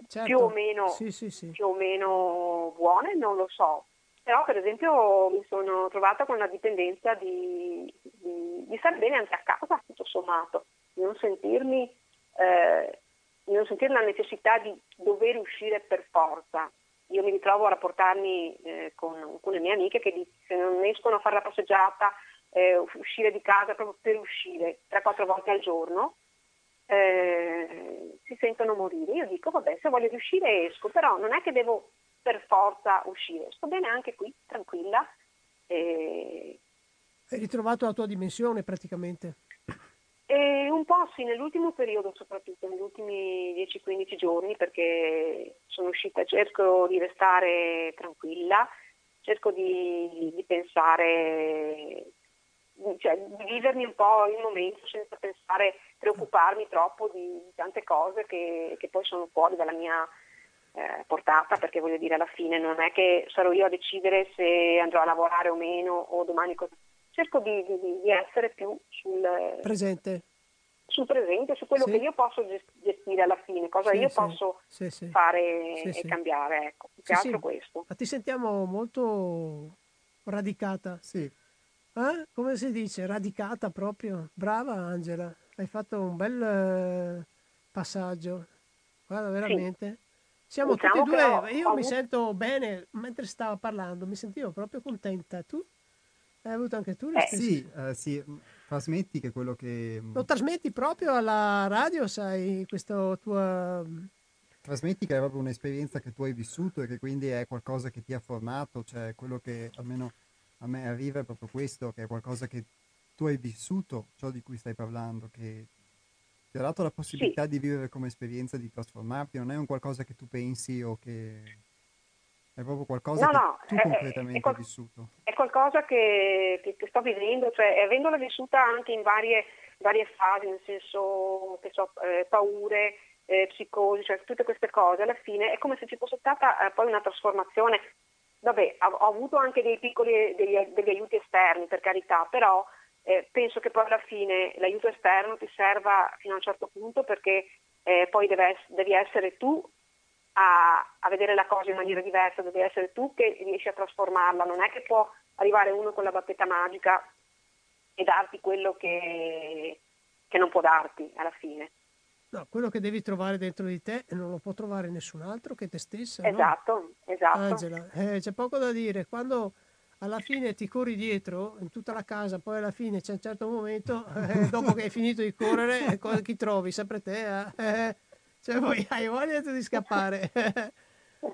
certo. più o meno Sì, sì, sì. più o meno buone, non lo so. Però per esempio mi sono trovata con la dipendenza di, di- di stare bene anche a casa, tutto sommato, di non sentirmi, eh, di non sentire la necessità di dover uscire per forza. Io mi ritrovo a rapportarmi eh, con alcune mie amiche che se non escono a fare la passeggiata, eh, uscire di casa proprio per uscire 3-4 volte al giorno, eh, si sentono morire. Io dico, vabbè, se voglio riuscire esco, però non è che devo per forza uscire, sto bene anche qui, tranquilla. E, Hai ritrovato la tua dimensione praticamente. e un po' sì, nell'ultimo periodo soprattutto, negli ultimi 10-15 giorni, perché sono uscita, cerco di restare tranquilla, cerco di, di pensare, cioè di vivermi un po' il momento senza pensare, preoccuparmi troppo di, di tante cose che, che poi sono fuori dalla mia eh, portata, perché voglio dire alla fine non è che sarò io a decidere se andrò a lavorare o meno o domani cosa. Cerco di, di- di essere più sul, Presente. sul presente, su quello Sì. che io posso ges- gestire alla fine, cosa Sì, io sì. posso Sì, sì. fare Sì, e sì. cambiare, ecco, più Sì, che sì. altro questo. Ma ti sentiamo molto radicata. Sì, Eh? Come si dice? Radicata proprio. Brava Angela, hai fatto un bel eh, passaggio. Guarda, veramente. Siamo Diciamo tutti e due, ho- io ho mi avuto- sento bene mentre stava parlando, mi sentivo proprio contenta. Tu? Hai avuto anche tu le Eh, stesse? sì, eh, sì, trasmetti che quello che... Lo trasmetti proprio alla radio, sai, questa tua... Trasmetti che è proprio un'esperienza che tu hai vissuto e che quindi è qualcosa che ti ha formato, cioè quello che almeno a me arriva è proprio questo, che è qualcosa che tu hai vissuto, ciò di cui stai parlando, che ti ha dato la possibilità Sì. di vivere come esperienza, di trasformarti, non è un qualcosa che tu pensi o che è proprio qualcosa No, che no, tu è- concretamente è qual- hai vissuto. è qualcosa che, che- che sto vivendo, cioè avendola vissuta anche in varie, varie fasi, nel senso che so, eh, paure, eh, psicosi, cioè tutte queste cose, alla fine è come se ci fosse stata eh, poi una trasformazione. Vabbè, ho, ho avuto anche dei piccoli degli, degli aiuti esterni, per carità, però eh, penso che poi alla fine l'aiuto esterno ti serva fino a un certo punto perché eh, poi deve devi essere tu a, a vedere la cosa in maniera diversa, devi essere tu che riesci a trasformarla, non è che può arrivare uno con la bacchetta magica e darti quello che, che non può darti alla fine. No, quello che devi trovare dentro di te non lo può trovare nessun altro che te stessa. no? Esatto, esatto. Angela, eh, c'è poco da dire. Quando alla fine ti corri dietro in tutta la casa, poi alla fine c'è un certo momento, eh, dopo che hai finito di correre, eh, co- chi trovi? Sempre te. eh? Eh, cioè, poi hai voglia di scappare.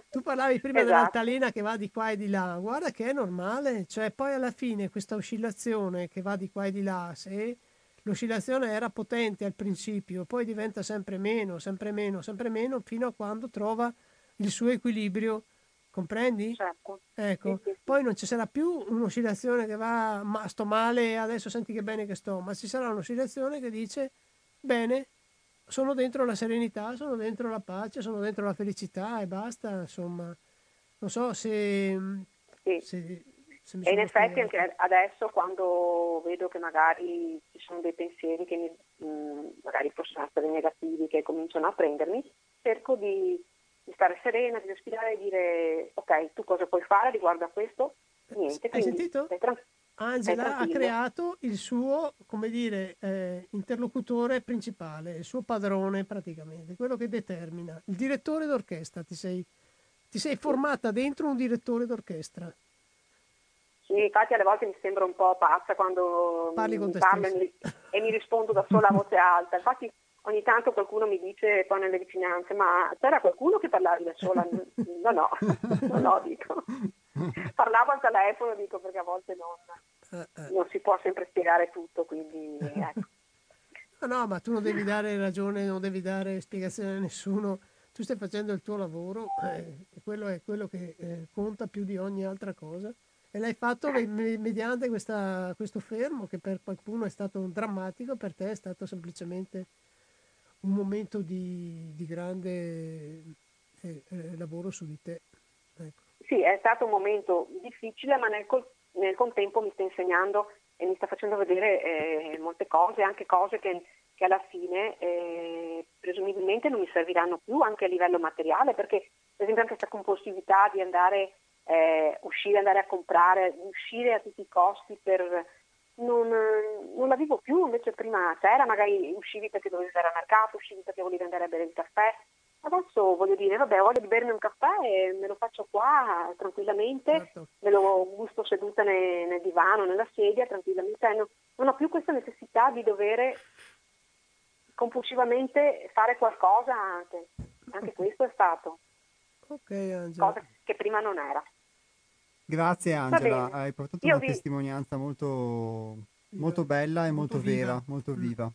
Tu parlavi prima Esatto. dell'altalena che va di qua e di là, guarda che è normale, cioè poi alla fine questa oscillazione che va di qua e di là, se l'oscillazione era potente al principio, poi diventa sempre meno, sempre meno, sempre meno, fino a quando trova il suo equilibrio, comprendi? Certo. Ecco, Sì, sì, poi non ci sarà più un'oscillazione che va, ma sto male, adesso senti che bene che sto, ma ci sarà un'oscillazione che dice, bene, sono dentro la serenità, sono dentro la pace, sono dentro la felicità e basta, insomma. Non so se... Sì. se, E in effetti anche adesso quando vedo che magari ci sono dei pensieri che mi- mh, magari possono essere negativi, che cominciano a prendermi, cerco di, di stare serena, di respirare e dire ok, tu cosa puoi fare riguardo a questo? Niente, Hai sentito? tran- Angela ha creato il suo, come dire, eh, interlocutore principale, il suo padrone praticamente, quello che determina. Il direttore d'orchestra, ti sei, ti sei formata dentro un direttore d'orchestra. Sì, infatti alle volte mi sembra un po' pazza quando Parli con mi te parlo e mi, e mi rispondo da sola a voce alta. Infatti ogni tanto qualcuno mi dice poi nelle vicinanze, ma c'era qualcuno che parlavi da sola? No, no, no, no, dico. Parlavo al telefono, dico, perché a volte non, non si può sempre spiegare tutto, quindi ecco. No, no, ma tu non devi dare ragione, non devi dare spiegazione a nessuno. Tu stai facendo il tuo lavoro eh, e quello è quello che eh, conta più di ogni altra cosa. E l'hai fatto me- me- mediante questa- questo fermo che per qualcuno è stato drammatico, per te è stato semplicemente un momento di, di grande eh, eh, lavoro su di te. Ecco. Sì, è stato un momento difficile, ma nel, col- nel contempo mi sta insegnando e mi sta facendo vedere eh, molte cose, anche cose che, che alla fine eh, presumibilmente non mi serviranno più anche a livello materiale, perché per esempio anche questa compulsività di andare eh, uscire, andare a comprare, uscire a tutti i costi per non, non la vivo più, invece prima c'era, magari uscivi perché dovevi andare al mercato, uscivi perché volevi andare a bere il caffè. Adesso voglio dire, vabbè, voglio di bermi un caffè e me lo faccio qua tranquillamente, Certo. me lo gusto seduta ne- nel divano, nella sedia, tranquillamente. Non, non ho più questa necessità di dover compulsivamente fare qualcosa anche. Anche questo è stato, Ok, Angela. cosa che prima non era. Grazie Angela, hai portato Io una vi- testimonianza molto, molto bella e molto, Molto viva. vera, molto Mm. viva.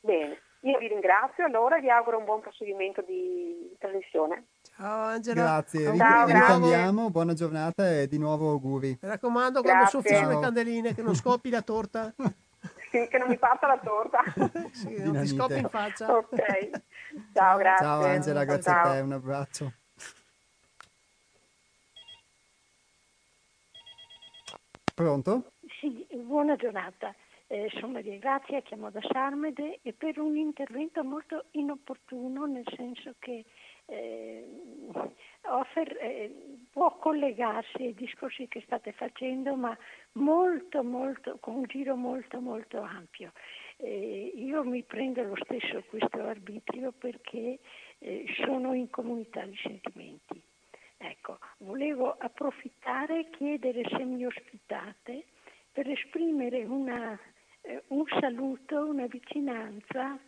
Bene, io vi ringrazio allora e vi auguro un buon proseguimento di trasmissione. Ciao Angela. Grazie, Ciao, ricambiamo, buona giornata e di nuovo auguri. Mi raccomando, quando soffi sulle candeline, che non scoppi la torta. Sì, che non mi parta la torta. Sì, non ti scoppi in faccia. ok. Ciao, grazie. Ciao Angela, grazie Ciao. a te, un abbraccio. Pronto? Sì, buona giornata. Eh, sono Maria Grazia, chiamo da Sarmede e per un intervento molto inopportuno, nel senso che eh, offer- eh, può collegarsi ai discorsi che state facendo, ma molto, molto, con un giro molto, molto ampio. Eh, io mi prendo lo stesso questo arbitrio perché eh, sono in comunità di sentimenti. Ecco, volevo approfittare e chiedere se mi ospitate per esprimere una, eh, un saluto, una vicinanza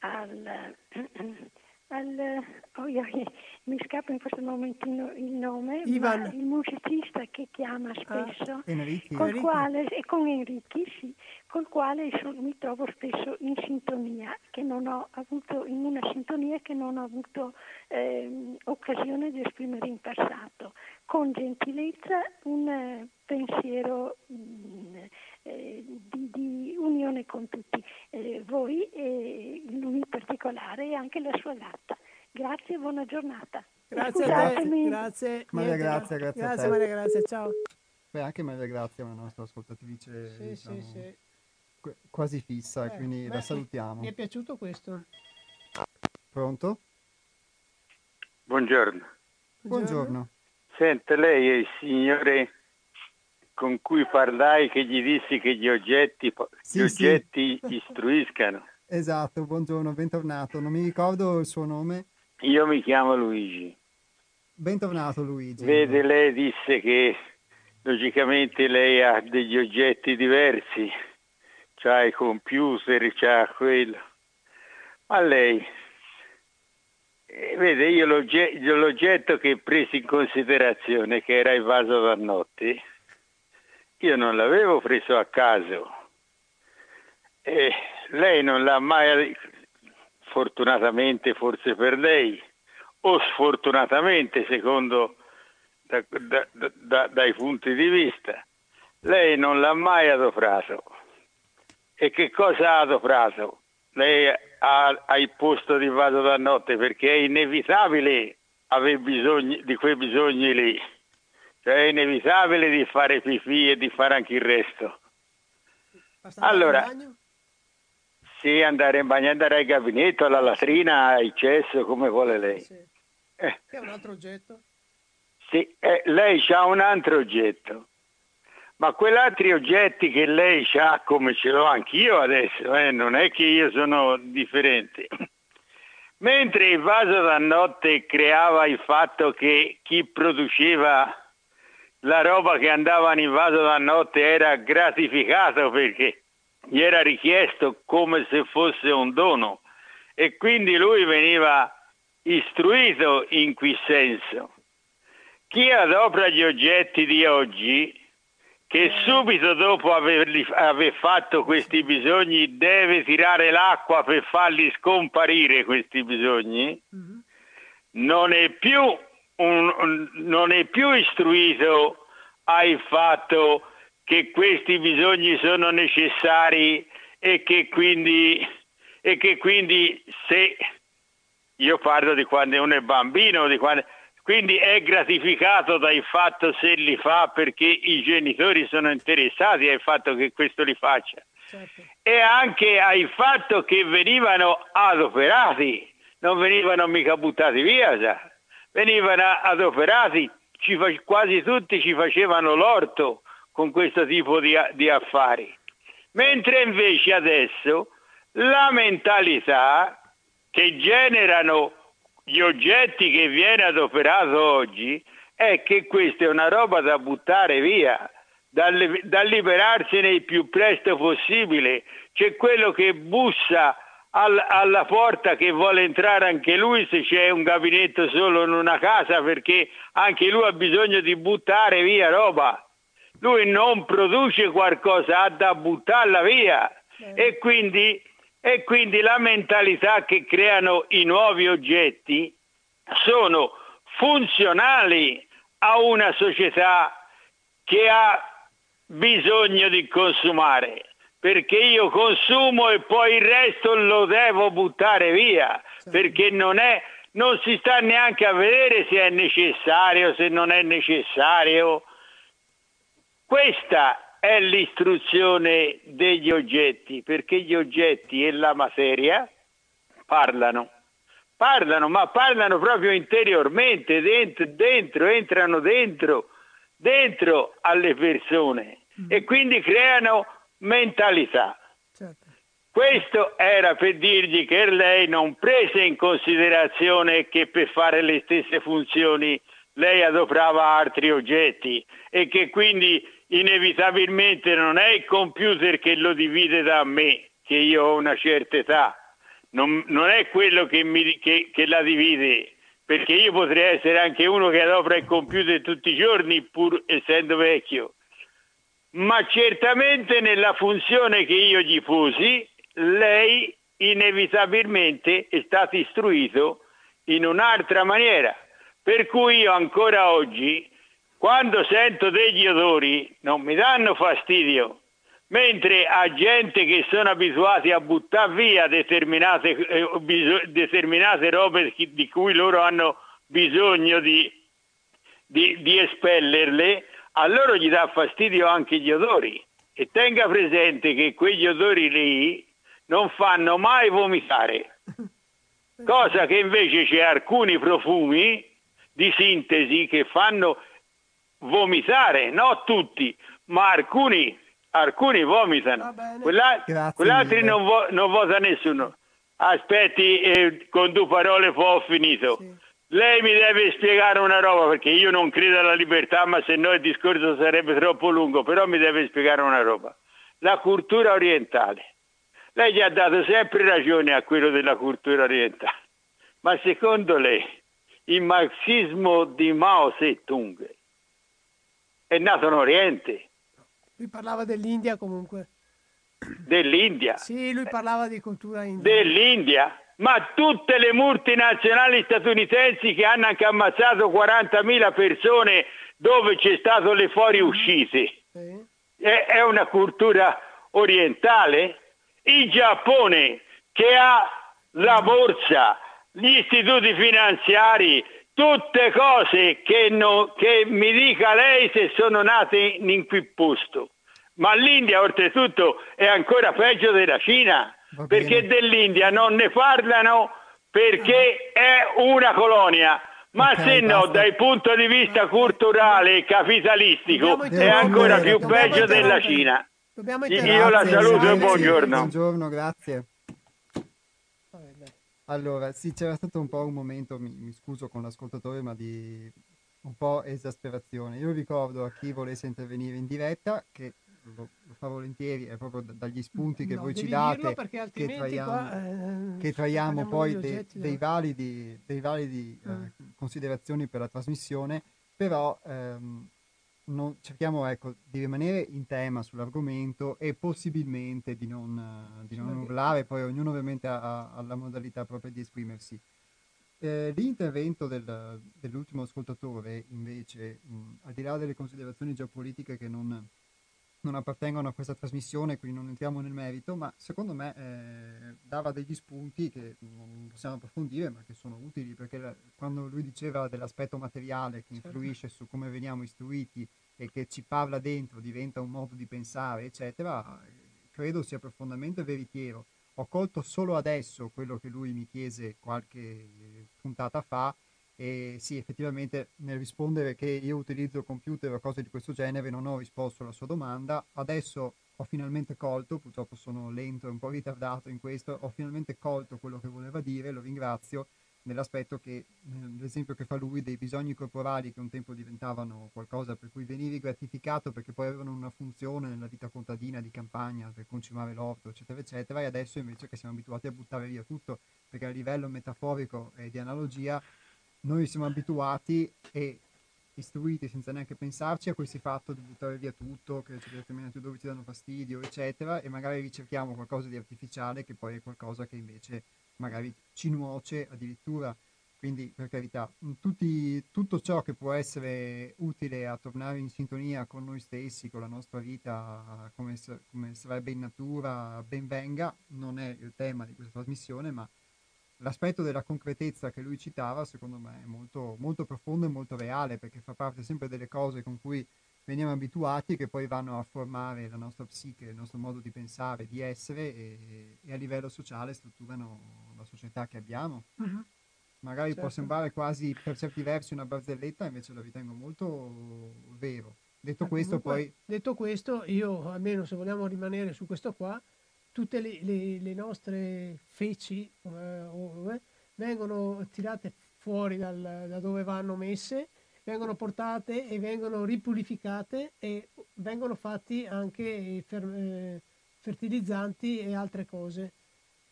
al, al- oh, io, mi scappa in questo momentino il nome, Ivan. il musicista che chiama Ah. spesso, Enrichi. col Enrico. quale, e con Enrichi, sì, col quale so- mi trovo spesso in sintonia, che non ho avuto, in una sintonia che non ho avuto ehm, occasione di esprimere in passato. Con gentilezza un eh, pensiero mm, eh, di, di unione con tutti, eh, voi e lui in particolare e anche la sua gatta. Grazie e buona giornata. Grazie a te, Scusatemi. grazie. Maria Grazia, grazie a Grazie te. Maria Grazia, ciao. Beh, anche Maria Grazia è una nostra ascoltatrice Sì, diciamo, sì, sì. qu- quasi fissa, Eh, quindi beh, la salutiamo. Mi è piaciuto questo. Pronto? Buongiorno. Buongiorno. Senta, lei è il signore con cui parlai che gli dissi che gli oggetti, Sì, gli sì. oggetti istruiscano. Esatto, buongiorno, bentornato. Non mi ricordo il suo nome. Io mi chiamo Luigi. Bentornato Luigi. Vede, lei disse che logicamente lei ha degli oggetti diversi, c'ha i computer, c'ha quello. Ma lei, eh, vede, io l'ogge- l'oggetto che presi in considerazione, che era il vaso da notte, io non l'avevo preso a caso. E lei non l'ha mai, fortunatamente forse per lei, o sfortunatamente secondo da- da- da- da- dai punti di vista, lei non l'ha mai adoperato. E che cosa ha adoperato? Lei ha, ha il posto di vaso da notte perché è inevitabile avere bisogno di quei bisogni lì. Cioè è inevitabile di fare pipì e di fare anche il resto. Basta andare Allora? Sì, andare in bagno, andare al gabinetto, alla latrina, al cesso, come vuole lei. Sì. Eh. Che è un altro oggetto? Sì, eh, lei ha un altro oggetto, ma quell'altri oggetti che lei ha come ce l'ho anch'io adesso, eh, non è che io sono differente. Mentre il vaso da notte creava il fatto che chi produceva la roba che andava in vaso da notte era gratificato perché gli era richiesto come se fosse un dono e quindi lui veniva istruito in quel senso. Chi adopera gli oggetti di oggi, che subito dopo averli, aver fatto questi bisogni deve tirare l'acqua per farli scomparire questi bisogni, non è più, un- un- non è più istruito al fatto che questi bisogni sono necessari e che quindi, e che quindi se io parlo di quando uno è bambino, di quando, quindi è gratificato dal fatto se li fa perché i genitori sono interessati al fatto che questo li faccia Certo. e anche al fatto che venivano adoperati, non venivano mica buttati via, sa. Venivano adoperati, quasi tutti ci facevano l'orto con questo tipo di, di affari. Mentre invece adesso la mentalità che generano gli oggetti che viene adoperato oggi è che questa è una roba da buttare via, da, da liberarsene il più presto possibile. C'è quello che bussa al- alla porta che vuole entrare anche lui se c'è un gabinetto solo in una casa perché anche lui ha bisogno di buttare via roba. Lui non produce qualcosa, ha da buttarla via. E quindi, e quindi la mentalità che creano i nuovi oggetti sono funzionali a una società che ha bisogno di consumare, perché io consumo e poi il resto lo devo buttare via, perché non, è, non si sta neanche a vedere se è necessario, se non è necessario. Questa è l'istruzione degli oggetti, perché gli oggetti e la materia parlano. Parlano, ma parlano proprio interiormente, dentro, dentro entrano dentro, dentro alle persone e quindi creano mentalità. certo. Questo era per dirgli che lei non prese in considerazione che per fare le stesse funzioni lei adoperava altri oggetti e che quindi inevitabilmente non è il computer che lo divide da me, che io ho una certa età, non, non è quello che, mi, che, che la divide, perché io potrei essere anche uno che adopera il computer tutti i giorni pur essendo vecchio, ma certamente nella funzione che io gli posi, lei inevitabilmente è stato istruito in un'altra maniera. Per cui io ancora oggi, quando sento degli odori, non mi danno fastidio, mentre a gente che sono abituati a buttare via determinate, eh, bis- determinate robe di cui loro hanno bisogno di, di, di espellerle, a loro gli dà fastidio anche gli odori. E tenga presente che quegli odori lì non fanno mai vomitare, cosa che invece c'è alcuni profumi di sintesi che fanno vomitare, non tutti, ma alcuni, alcuni vomitano, Quella, quell'altri non, vo, non, vota nessuno. Aspetti, eh, con due parole poi ho finito. Sì. Lei mi deve spiegare una roba perché io non credo alla libertà, ma se no il discorso sarebbe troppo lungo, però mi deve spiegare una roba. La cultura orientale. Lei gli ha dato sempre ragione a quello della cultura orientale, ma secondo lei il marxismo di Mao Zedong è nato in Oriente? Lui parlava dell'India comunque. Dell'India? Sì, lui parlava di cultura indiana. Dell'India? Ma tutte le multinazionali statunitensi che hanno anche ammazzato 40.000 persone dove c'è stato le fuoriuscite, sì. è, è una cultura orientale? Il Giappone che ha la borsa, gli istituti finanziari, tutte cose che, no, che mi dica lei se sono nate in quel posto. Ma l'India oltretutto è ancora peggio della Cina, perché dell'India non ne parlano perché è una colonia. Ma okay, se no, basta. dal punto di vista culturale e capitalistico, è ancora più peggio della Cina. Io la saluto e buongiorno. Buongiorno, grazie. Allora, sì, c'era stato un po' un momento, mi, mi scuso con l'ascoltatore, ma di un po' esasperazione. Io ricordo a chi volesse intervenire in diretta che fa volentieri, è proprio dagli spunti che no, voi ci date che traiamo, qua, eh, che traiamo poi de, dei validi, dei validi mm. eh, considerazioni per la trasmissione, però ehm, non, cerchiamo ecco, di rimanere in tema sull'argomento e possibilmente di non, di non urlare, poi ognuno ovviamente ha, ha, la modalità propria di esprimersi. Eh, l'intervento del, dell'ultimo ascoltatore, invece, mh, al di là delle considerazioni geopolitiche che non, non appartengono a questa trasmissione, quindi non entriamo nel merito, ma secondo me eh, dava degli spunti che non possiamo approfondire, ma che sono utili, perché la, quando lui diceva dell'aspetto materiale che certo. influisce su come veniamo istruiti e che ci parla dentro, diventa un modo di pensare, eccetera, credo sia profondamente veritiero. Ho colto solo adesso quello che lui mi chiese qualche puntata fa, e sì, effettivamente nel rispondere che io utilizzo computer o cose di questo genere non ho risposto alla sua domanda. Adesso ho finalmente colto, purtroppo sono lento e un po' ritardato in questo, ho finalmente colto quello che voleva dire, lo ringrazio nell'aspetto che, l'esempio che fa lui dei bisogni corporali che un tempo diventavano qualcosa per cui venivi gratificato perché poi avevano una funzione nella vita contadina, di campagna, per concimare l'orto, eccetera, eccetera, e adesso invece che siamo abituati a buttare via tutto, perché a livello metaforico e di analogia noi siamo abituati e istruiti senza neanche pensarci a questo fatto di buttare via tutto, che c'è determinati odori ci danno fastidio, eccetera, e magari ricerchiamo qualcosa di artificiale che poi è qualcosa che invece magari ci nuoce addirittura. Quindi, per carità, tutti, tutto ciò che può essere utile a tornare in sintonia con noi stessi, con la nostra vita, come, come sarebbe in natura, ben venga, non è il tema di questa trasmissione, ma l'aspetto della concretezza che lui citava, secondo me, è molto, molto profondo e molto reale, perché fa parte sempre delle cose con cui veniamo abituati che poi vanno a formare la nostra psiche, il nostro modo di pensare, di essere e, e a livello sociale strutturano la società che abbiamo. Uh-huh. Magari certo. può sembrare quasi per certi versi una barzelletta, invece la ritengo molto vero. Detto questo, comunque, poi... Detto questo, io almeno se vogliamo rimanere su questo qua, tutte le, le, le nostre feci eh, vengono tirate fuori dal, da dove vanno messe, vengono portate e vengono ripurificate e vengono fatti anche fer, eh, fertilizzanti e altre cose.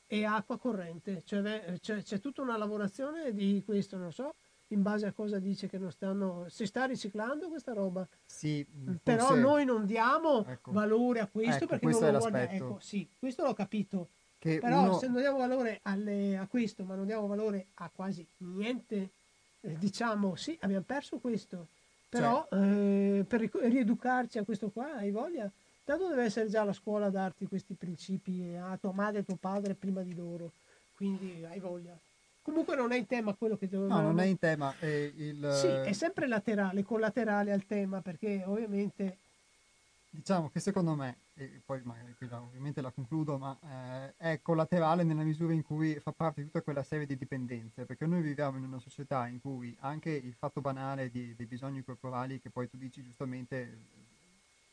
e acqua corrente, cioè c'è, c'è tutta una lavorazione di questo, non so in base a cosa dice che non stanno, si sta riciclando questa roba. Sì, però forse... noi non diamo Ecco. valore a questo Ecco, perché questo non lo guardiamo. Ecco, sì, questo l'ho capito. Che Però uno- se non diamo valore alle- a questo, ma non diamo valore a quasi niente, eh, diciamo sì, abbiamo perso questo. Però Cioè eh, per rieducarci a questo qua, hai voglia? Tanto deve essere già la scuola a darti questi principi a tua madre e tuo padre prima di loro. Quindi hai voglia. Comunque non è in tema quello che dovevamo... No, non è in tema. eh, il, Sì, è sempre laterale, collaterale al tema, perché ovviamente Diciamo che secondo me, e poi magari qui la- ovviamente la concludo, ma eh, è collaterale nella misura in cui fa parte di tutta quella serie di dipendenze, perché noi viviamo in una società in cui anche il fatto banale di- dei bisogni corporali, che poi tu dici giustamente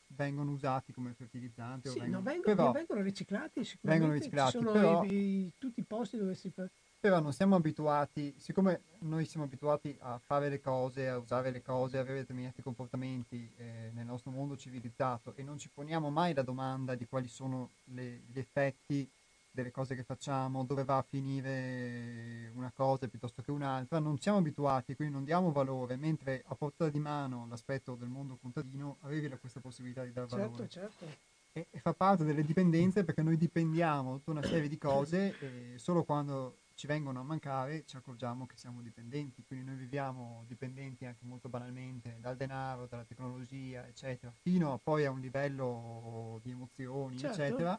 vengono usati come fertilizzante, o sì, vengono, no, vengono, però, vengono riciclati sicuramente. Vengono riciclati, Ci sono però- i- i- tutti i posti dove si fa... però non siamo abituati, siccome noi siamo abituati a fare le cose, a usare le cose, a avere determinati comportamenti eh, nel nostro mondo civilizzato e non ci poniamo mai la domanda di quali sono le- gli effetti delle cose che facciamo, dove va a finire una cosa piuttosto che un'altra, non siamo abituati, quindi non diamo valore, mentre a portata di mano l'aspetto del mondo contadino avevi questa possibilità di dare valore Certo, certo. e, e fa parte delle dipendenze perché noi dipendiamo da tutta una serie di cose e solo quando ci vengono a mancare ci accorgiamo che siamo dipendenti, quindi noi viviamo dipendenti anche molto banalmente dal denaro, dalla tecnologia, eccetera, fino a poi a un livello di emozioni, Certo. eccetera,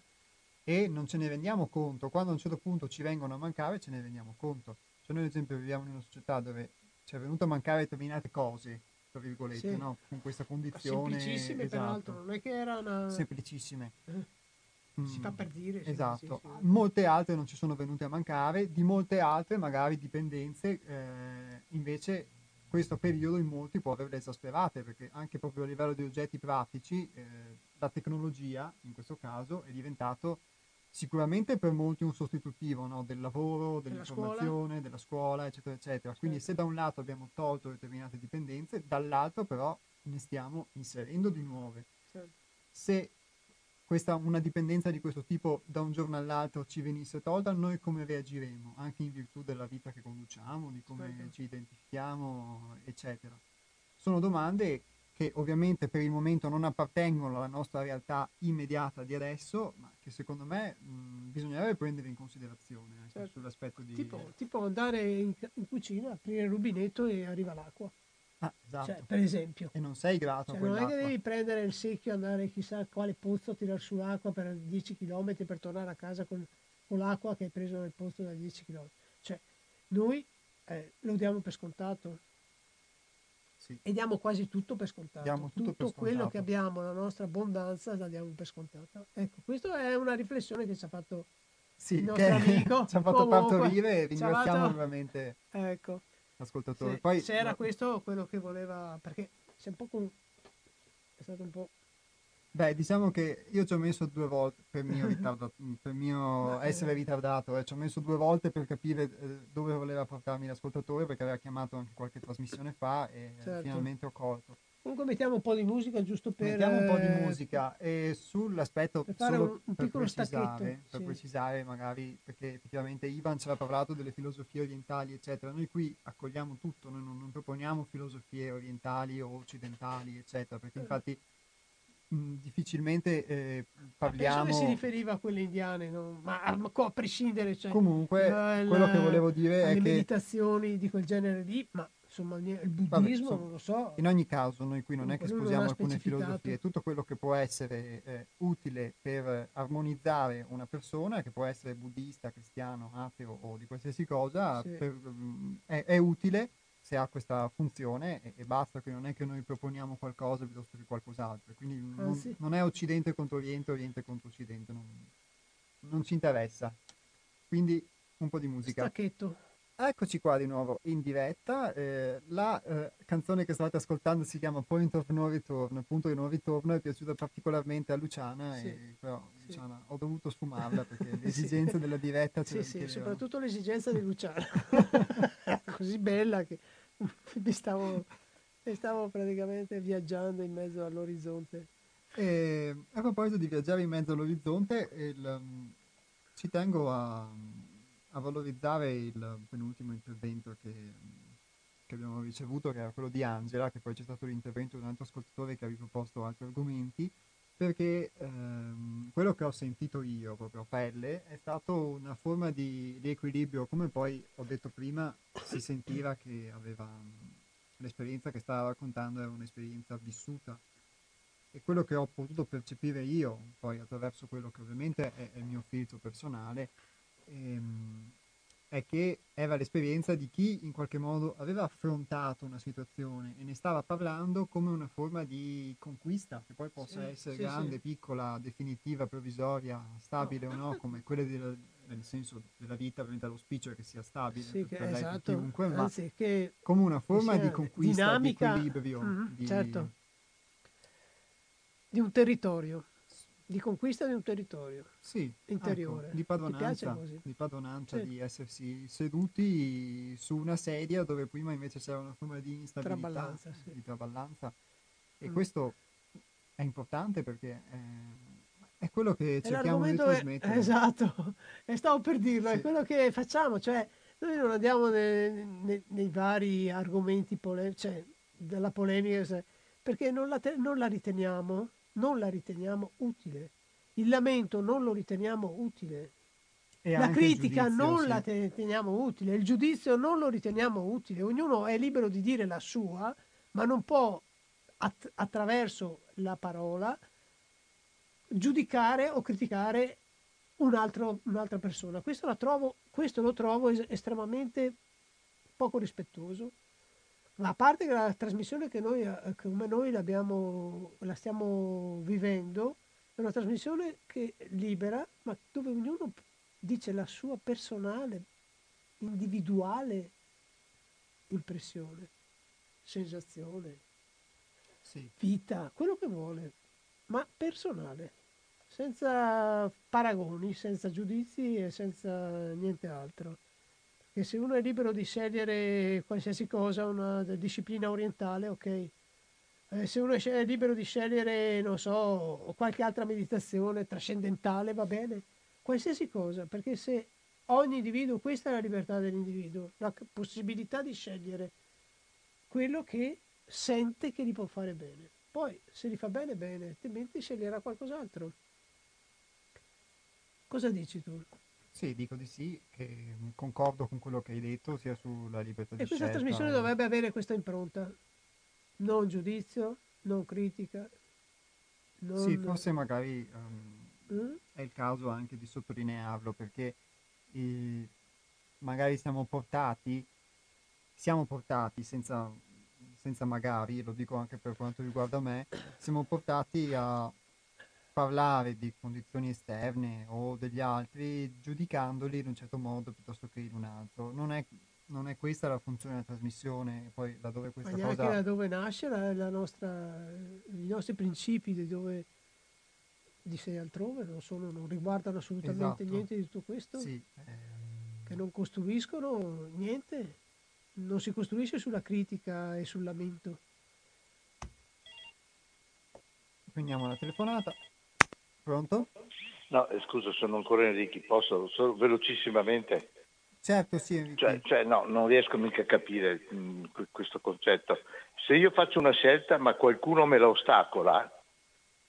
e non ce ne rendiamo conto, quando a un certo punto ci vengono a mancare ce ne rendiamo conto. Cioè noi ad esempio viviamo in una società dove ci è venuto a mancare determinate cose, tra virgolette, Sì. no? con questa condizione. Semplicissime esatto, peraltro, non è che era una... Semplicissime. Si fa per dire. Esatto, sì, sì. molte altre non ci sono venute a mancare, di molte altre magari dipendenze, eh, invece questo periodo in molti può averle esasperate perché anche proprio a livello di oggetti pratici eh, la tecnologia in questo caso è diventato sicuramente per molti un sostitutivo no, del lavoro, Della dell'informazione, della scuola, eccetera, eccetera. Quindi Certo. se da un lato abbiamo tolto determinate dipendenze, dall'altro però ne stiamo inserendo di nuove Certo. se questa, una dipendenza di questo tipo da un giorno all'altro ci venisse tolta, noi come reagiremo? Anche in virtù della vita che conduciamo, di come Certo. ci identifichiamo, eccetera. Sono domande che ovviamente per il momento non appartengono alla nostra realtà immediata di adesso, ma che secondo me mh, bisognerebbe prendere in considerazione anche Certo. sull'aspetto di... Tipo, tipo andare in, in cucina, aprire il rubinetto e arriva l'acqua. Ah, esatto. Cioè, per esempio. E non sei grato Cioè, non è che devi prendere il secchio, andare chissà quale pozzo, tirar su l'acqua per 10 km per tornare a casa con, con l'acqua che hai preso nel pozzo da 10 km. Cioè, noi eh, lo diamo per scontato Sì. e diamo quasi tutto per scontato. Diamo tutto per quello scontato. che abbiamo, la nostra abbondanza, la diamo per scontata. Ecco, questa è una riflessione che ci ha fatto Sì, il nostro amico. ci ha fatto partorire e ringraziamo fatto- veramente Ecco. L'ascoltatore. Se, Poi, se era no, questo quello che voleva, perché si è un po' con- è stato un po'... Beh, diciamo che io ci ho messo due volte per mio, ritardo- per mio essere ritardato, eh, ci ho messo due volte per capire eh, dove voleva portarmi l'ascoltatore perché aveva chiamato anche qualche trasmissione fa e Certo. finalmente ho colto. Comunque mettiamo un po' di musica giusto per... Mettiamo un po' di eh, musica e sull'aspetto per fare solo un- un per piccolo precisare, stacchetto, per sì. precisare magari perché effettivamente Ivan ci aveva parlato delle filosofie orientali eccetera, noi qui accogliamo tutto, noi non, non proponiamo filosofie orientali o occidentali eccetera, perché Eh. infatti mh, difficilmente eh, Penso parliamo che si riferiva a quelle indiane, no? ma, ma a prescindere, cioè, comunque eh, quello la- che volevo dire è che meditazioni di quel genere lì, ma insomma il buddismo, insomma, non lo so, In ogni caso, noi qui non è che non sposiamo alcune filosofie, tutto quello che può essere eh, utile per armonizzare una persona, che può essere buddista, cristiano, ateo o di qualsiasi cosa, Sì. per- mm, è, è utile se ha questa funzione e, e basta, che non è che noi proponiamo qualcosa piuttosto che qualcos'altro. Quindi non, Anzi. non è Occidente contro Oriente, Oriente contro Occidente, non, non ci interessa. Quindi un po' di musica. stacchetto. Eccoci qua di nuovo in diretta. eh, la eh, canzone che state ascoltando si chiama Point of No Return, punto di non ritorno, è piaciuta particolarmente a Luciana, Sì. e però Sì. Luciana, ho dovuto sfumarla perché le Sì. della diretta ce Sì, sì, soprattutto l'esigenza di Luciano. Così bella che mi stavo, mi stavo praticamente viaggiando in mezzo all'orizzonte. E, a proposito di viaggiare in mezzo all'orizzonte, il, um, ci tengo a, a valorizzare il penultimo intervento che, che abbiamo ricevuto, che era quello di Angela, che poi c'è stato l'intervento di un altro ascoltatore che ha riproposto altri argomenti, perché ehm, quello che ho sentito io proprio a pelle è stato una forma di, di equilibrio, come poi ho detto prima, si sentiva che aveva l'esperienza che stava raccontando era un'esperienza vissuta. E quello che ho potuto percepire io, poi attraverso quello che ovviamente è, è il mio filtro personale, ehm, è che era l'esperienza di chi in qualche modo aveva affrontato una situazione e ne stava parlando come una forma di conquista, che poi possa sì, essere sì, grande, sì. piccola, definitiva, provvisoria, stabile no. o no, come quelle del, nel senso della vita, ovviamente l'auspicio è che sia stabile sì, per esatto. chiunque, ma Anzi, che come una forma di conquista, dinamica, di equilibrio. Mm-hmm, di... Certo. Di un territorio di conquista di un territorio sì, interiore. Ecco, di padronanza, di, padronanza sì. di essersi seduti su una sedia dove prima invece c'era una forma di instabilità, traballanza, sì. di traballanza. E mm. questo è importante perché è, è quello che cerchiamo di trasmettere. È, esatto, e stavo per dirlo, sì. è quello che facciamo, cioè noi non andiamo nei, nei, nei vari argomenti pole- cioè, della polemica perché non la, te- non la riteniamo non la riteniamo utile. Il lamento non lo riteniamo utile. E la critica giudizio, non sì. la riteniamo utile, il giudizio non lo riteniamo utile. Ognuno è libero di dire la sua, ma non può att- attraverso la parola giudicare o criticare un altro, un'altra persona. Questo, trovo, questo lo trovo es- estremamente poco rispettoso ma a parte che la trasmissione che noi, eh, come noi la stiamo vivendo, è una trasmissione che libera, ma dove ognuno dice la sua personale, individuale impressione, sensazione, sì. vita, quello che vuole, ma personale, senza paragoni, senza giudizi e senza niente altro che se uno è libero di scegliere qualsiasi cosa, una disciplina orientale, ok. Eh, se uno è libero di scegliere, non so, qualche altra meditazione trascendentale, va bene. Qualsiasi cosa, perché se ogni individuo, questa è la libertà dell'individuo, la possibilità di scegliere quello che sente che gli può fare bene. Poi, se gli fa bene, bene, altrimenti sceglierà qualcos'altro. Cosa dici tu? Sì, dico di sì, che concordo con quello che hai detto, sia sulla libertà di E questa scelta. trasmissione dovrebbe avere questa impronta, non giudizio, non critica. Non... Sì, forse magari um, Mm? è il caso anche di sottolinearlo perché eh, magari siamo portati, siamo portati senza, senza magari, lo dico anche per quanto riguarda me, siamo portati a parlare di condizioni esterne o degli altri giudicandoli in un certo modo piuttosto che in un altro. Non è, non è questa la funzione della trasmissione, poi laddove questa Ma cosa... da dove nasce la, la nostra, i nostri principi di dove di sé altrove non, sono, non riguardano assolutamente Esatto. niente di tutto questo, Sì, ehm, che non costruiscono niente, non si costruisce sulla critica e sul lamento. prendiamo la telefonata. Pronto? No, eh, scusa, sono ancora Enrichi, posso solo velocissimamente? Certo, sì, Enrico. Cioè, cioè, no, non riesco mica a capire mh, que- questo concetto. Se io faccio una scelta ma qualcuno me la ostacola,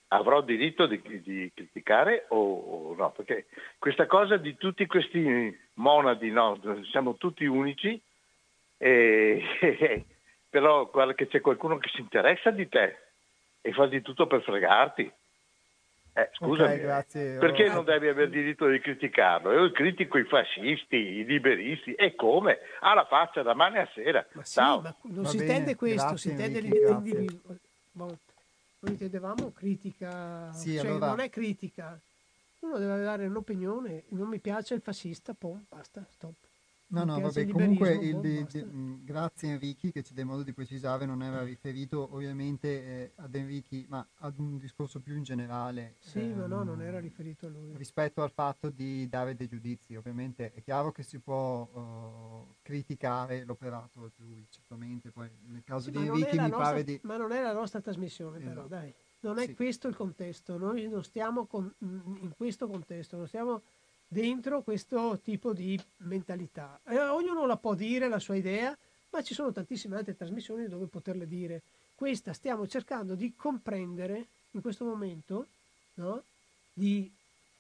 avrò diritto di, di criticare o, o no? Perché questa cosa di tutti questi monadi, no, siamo tutti unici, e, però guarda che c'è qualcuno che si interessa di te e fa di tutto per fregarti. Eh, scusami, Ok, grazie. perché non devi avere diritto di criticarlo? Io critico i fascisti, i liberisti, e come? Alla faccia, da mane a sera. Ma sì, Ciao. ma non Va si bene, intende questo, grazie, si intende l'individuo. Boh, Noi intendevamo critica, Sì, cioè allora- non è critica. Uno deve dare un'opinione, non mi piace il fascista, poi basta, stop. No, no, vabbè, il comunque il boh, di- di- mh, grazie Enrichi che ci dai modo di precisare, non era riferito ovviamente eh, ad Enrichi, ma ad un discorso più in generale. Sì, ma no, ehm, non era riferito a lui. rispetto al fatto di dare dei giudizi. Ovviamente è chiaro che si può eh, criticare l'operato altrui, certamente, poi nel caso Sì, di Enrichi mi nostra, pare di... ma non è la nostra trasmissione, però, Esatto. dai. Non è Sì. questo il contesto, noi non stiamo con- in questo contesto, non stiamo dentro questo tipo di mentalità. E ognuno la può dire, la sua idea, ma ci sono tantissime altre trasmissioni dove poterle dire. Questa stiamo cercando di comprendere in questo momento, no? di,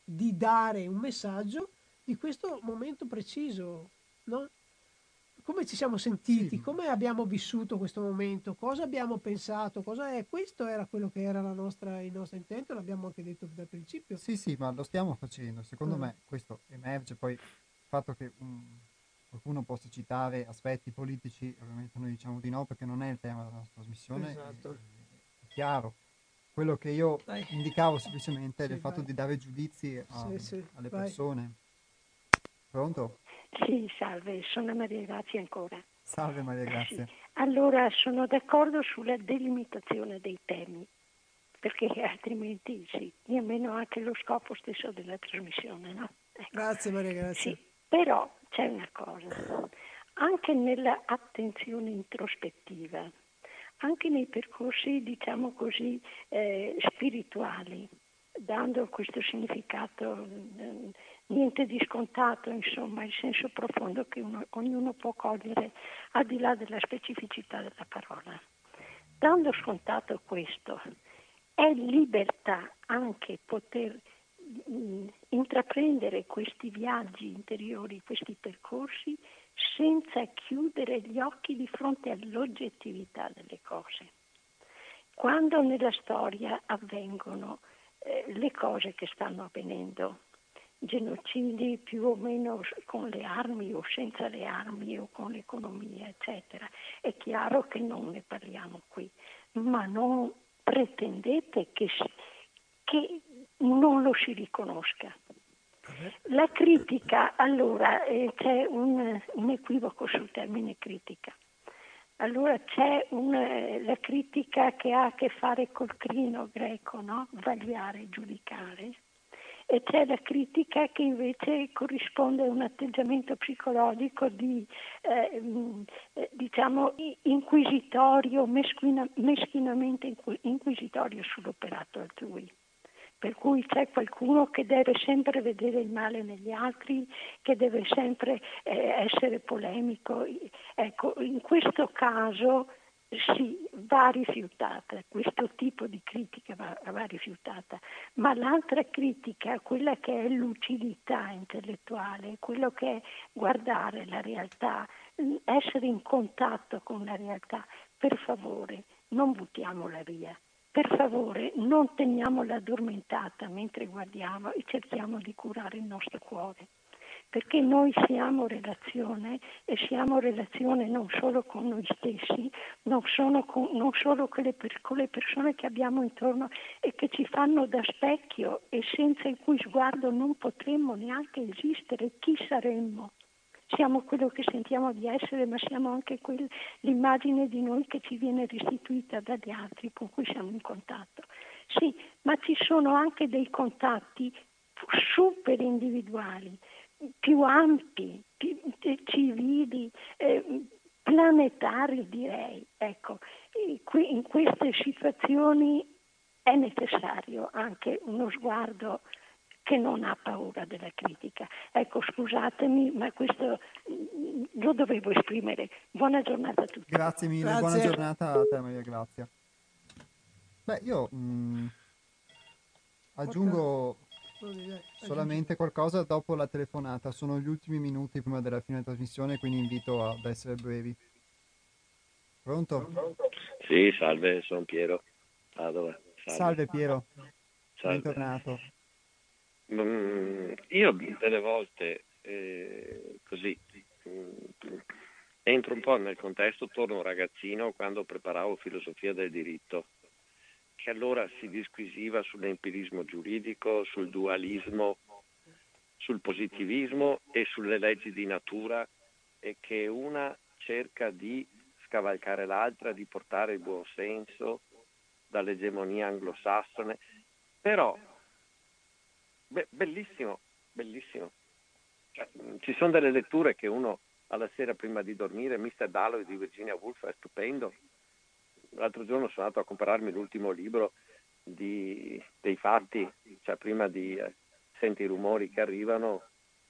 di dare un messaggio di questo momento preciso, no? Come ci siamo sentiti, sì. come abbiamo vissuto questo momento, cosa abbiamo pensato, cosa è. Questo era quello che era nostra, il nostro intento, l'abbiamo anche detto dal principio. Sì, sì, ma lo stiamo facendo. Secondo uh me questo emerge poi il fatto che um, qualcuno possa citare aspetti politici, ovviamente noi diciamo di no perché non è il tema della nostra trasmissione. Esatto. È, è chiaro. Quello che io Dai. indicavo semplicemente sì, è il fatto vai. di dare giudizi a, sì, alle vai. persone. Pronto? Sì, salve, sono Maria Grazia ancora. Salve Maria Grazia. Sì. Allora, sono d'accordo sulla delimitazione dei temi, perché altrimenti sì, nemmeno anche lo scopo stesso della trasmissione, no? Ecco. Grazie Maria Grazia. Sì, però c'è una cosa, anche nell'attenzione introspettiva, anche nei percorsi, diciamo così, eh, spirituali, dando questo significato eh, niente di scontato, insomma, il senso profondo che uno, ognuno può cogliere al di là della specificità della parola. Dando scontato questo, è libertà anche poter mh, mm, intraprendere questi viaggi interiori, questi percorsi, senza chiudere gli occhi di fronte all'oggettività delle cose. Quando nella storia avvengono eh, le cose che stanno avvenendo, genocidi più o meno con le armi o senza le armi o con l'economia, eccetera. È chiaro che non ne parliamo qui, ma non pretendete che, che non lo si riconosca. La critica, allora eh, c'è un, un, equivoco sul termine critica. Allora c'è una, la critica che ha a che fare col crino greco, no? vagliare, giudicare, e c'è la critica che invece corrisponde a un atteggiamento psicologico di, eh, mm, eh diciamo, inquisitorio, meschina, meschinamente inquisitorio sull'operato altrui. Per cui c'è qualcuno che deve sempre vedere il male negli altri, che deve sempre eh, essere polemico. Ecco, in questo caso sì, va rifiutata, questo tipo di critica va, va, rifiutata, ma l'altra critica, quella che è lucidità intellettuale, quello che è guardare la realtà, essere in contatto con la realtà, per favore non buttiamola via. Per favore non teniamola addormentata mentre guardiamo e cerchiamo di curare il nostro cuore perché noi siamo relazione e siamo relazione non solo con noi stessi, non, con, non solo con le, con le, persone che abbiamo intorno e che ci fanno da specchio e senza il cui sguardo non potremmo neanche esistere, chi saremmo? Siamo quello che sentiamo di essere, ma siamo anche quel, l'immagine di noi che ci viene restituita dagli altri con cui siamo in contatto. Sì, ma ci sono anche dei contatti super individuali più ampi, più civili, eh, planetari direi. Ecco, in queste situazioni è necessario anche uno sguardo che non ha paura della critica. Ecco, scusatemi, ma questo mm, lo dovevo esprimere. Buona giornata a tutti. Grazie mille, Grazie. buona giornata a te Maria Grazia. Beh, io mh, mm, aggiungo Solamente qualcosa dopo la telefonata, sono gli ultimi minuti prima della fine della trasmissione, quindi invito ad essere brevi. Pronto? Sì, salve, sono Piero. Padova. Salve, salve Piero, salve. bentornato. Mm, io delle volte eh, così mm, entro un po' nel contesto, torno ragazzino quando preparavo filosofia del diritto che allora si disquisiva sull'empirismo giuridico, sul dualismo, sul positivismo e sulle leggi di natura e che una cerca di scavalcare l'altra, di portare il buon senso dall'egemonia anglosassone. Però, be- bellissimo, bellissimo. Cioè, ci sono delle letture che uno alla sera prima di dormire, Mr. Dalloway di Virginia Woolf è stupendo, l'altro giorno sono andato a comprarmi l'ultimo libro di, dei fatti, cioè prima di eh, senti i rumori che arrivano,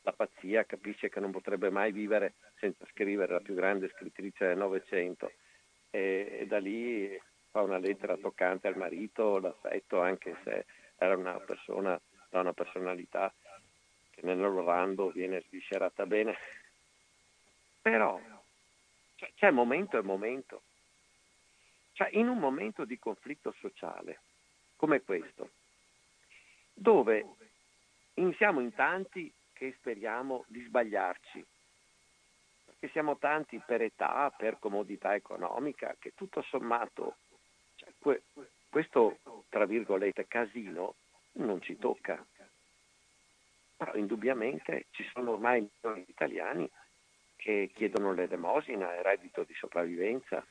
la pazzia, capisce che non potrebbe mai vivere senza scrivere la più grande scrittrice del Novecento e, e da lì fa una lettera toccante al marito, l'affetto anche se era una persona da una personalità che nel Rolando viene sviscerata bene. Però cioè, c'è momento e momento. Cioè, in un momento di conflitto sociale come questo, dove siamo in tanti che speriamo di sbagliarci, perché siamo tanti per età, per comodità economica, che tutto sommato cioè, que- questo, tra virgolette, casino non ci tocca. Però indubbiamente ci sono ormai milioni di italiani che chiedono l'elemosina e reddito di sopravvivenza.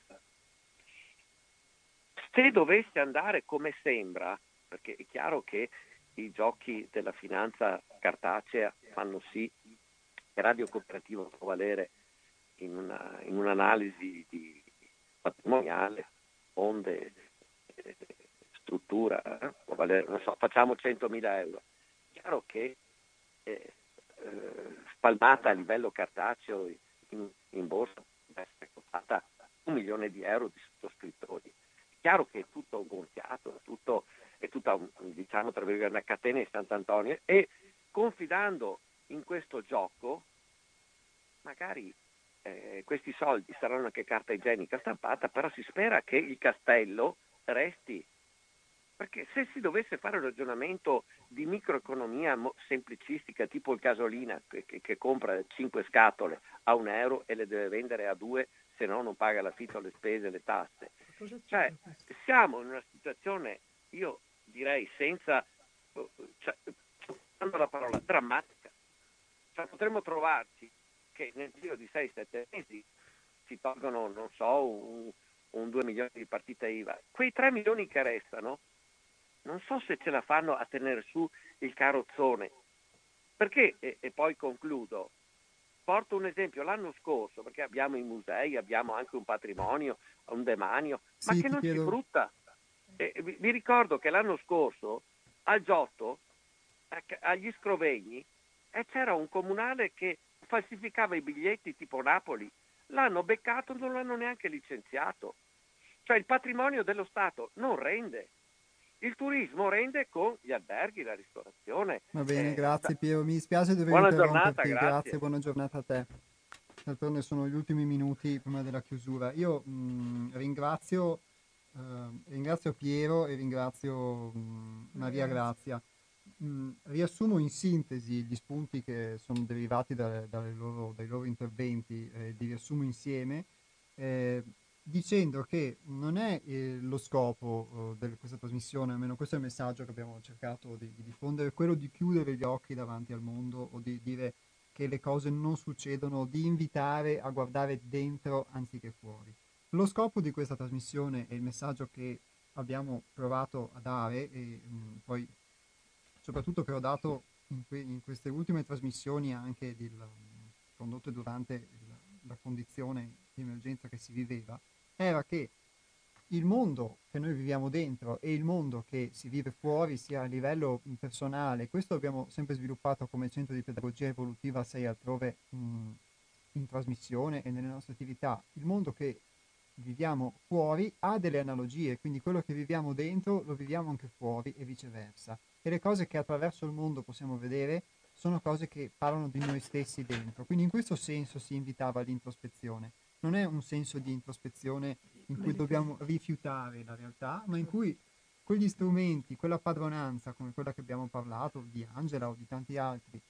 Se dovesse andare come sembra, perché è chiaro che i giochi della finanza cartacea fanno sì che Radio Cooperativo può valere in, una, in un'analisi di patrimoniale, onde, eh, struttura, eh, può valere, non so, facciamo 100.000 euro. È chiaro che eh, eh, spalmata a livello cartaceo in, in borsa deve essere costata un milione di euro di sottoscrittori. Chiaro che è tutto gonfiato, è, tutto, è tutta diciamo, tra virgolette, una catena di Sant'Antonio e confidando in questo gioco magari eh, questi soldi saranno anche carta igienica stampata, però si spera che il castello resti perché se si dovesse fare un ragionamento di microeconomia semplicistica, tipo il casolina che, che, che, compra 5 scatole a un euro e le deve vendere a due, se no non paga l'affitto, le spese, le tasse. Cioè, siamo in una situazione, io direi senza, cioè, la parola, drammatica. Cioè, potremmo trovarci che nel giro di 6-7 mesi si tolgono, non so, un, un 2 milioni di partite IVA. Quei 3 milioni che restano non so se ce la fanno a tenere su il carrozzone. Perché, e, e poi concludo, porto un esempio, l'anno scorso, perché abbiamo i musei, abbiamo anche un patrimonio, un demanio, sì, ma che non chiedo... si frutta. Vi, vi, ricordo che l'anno scorso al Giotto, agli Scrovegni, eh, c'era un comunale che falsificava i biglietti tipo Napoli. L'hanno beccato, non l'hanno neanche licenziato. Cioè il patrimonio dello Stato non rende. Il turismo rende con gli alberghi, la ristorazione. Va bene, eh, grazie Piero. Mi dispiace dover buona giornata, grazie. grazie. buona giornata a te. D'altronde sono gli ultimi minuti prima della chiusura. Io mh, mm, ringrazio, uh, ringrazio, Piero e ringrazio mh, mm, Maria Grazia. Mh, mm, riassumo in sintesi gli spunti che sono derivati da, loro, dai loro interventi, eh, li riassumo insieme. Eh, dicendo che non è eh, lo scopo eh, di questa trasmissione, almeno questo è il messaggio che abbiamo cercato di, di, diffondere, quello di chiudere gli occhi davanti al mondo o di dire che le cose non succedono, di invitare a guardare dentro anziché fuori. Lo scopo di questa trasmissione e il messaggio che abbiamo provato a dare e mh, mm, poi soprattutto che ho dato in, que- in queste ultime trasmissioni anche del, condotte durante il, la condizione di emergenza che si viveva, era che il mondo che noi viviamo dentro e il mondo che si vive fuori, sia a livello personale, questo abbiamo sempre sviluppato come centro di pedagogia evolutiva 6 altrove mh, in trasmissione e nelle nostre attività, il mondo che viviamo fuori ha delle analogie, quindi quello che viviamo dentro lo viviamo anche fuori e viceversa. E le cose che attraverso il mondo possiamo vedere sono cose che parlano di noi stessi dentro. Quindi in questo senso si invitava all'introspezione non è un senso di introspezione in cui dobbiamo rifiutare la realtà, ma in cui quegli strumenti, quella padronanza come quella che abbiamo parlato di Angela o di tanti altri,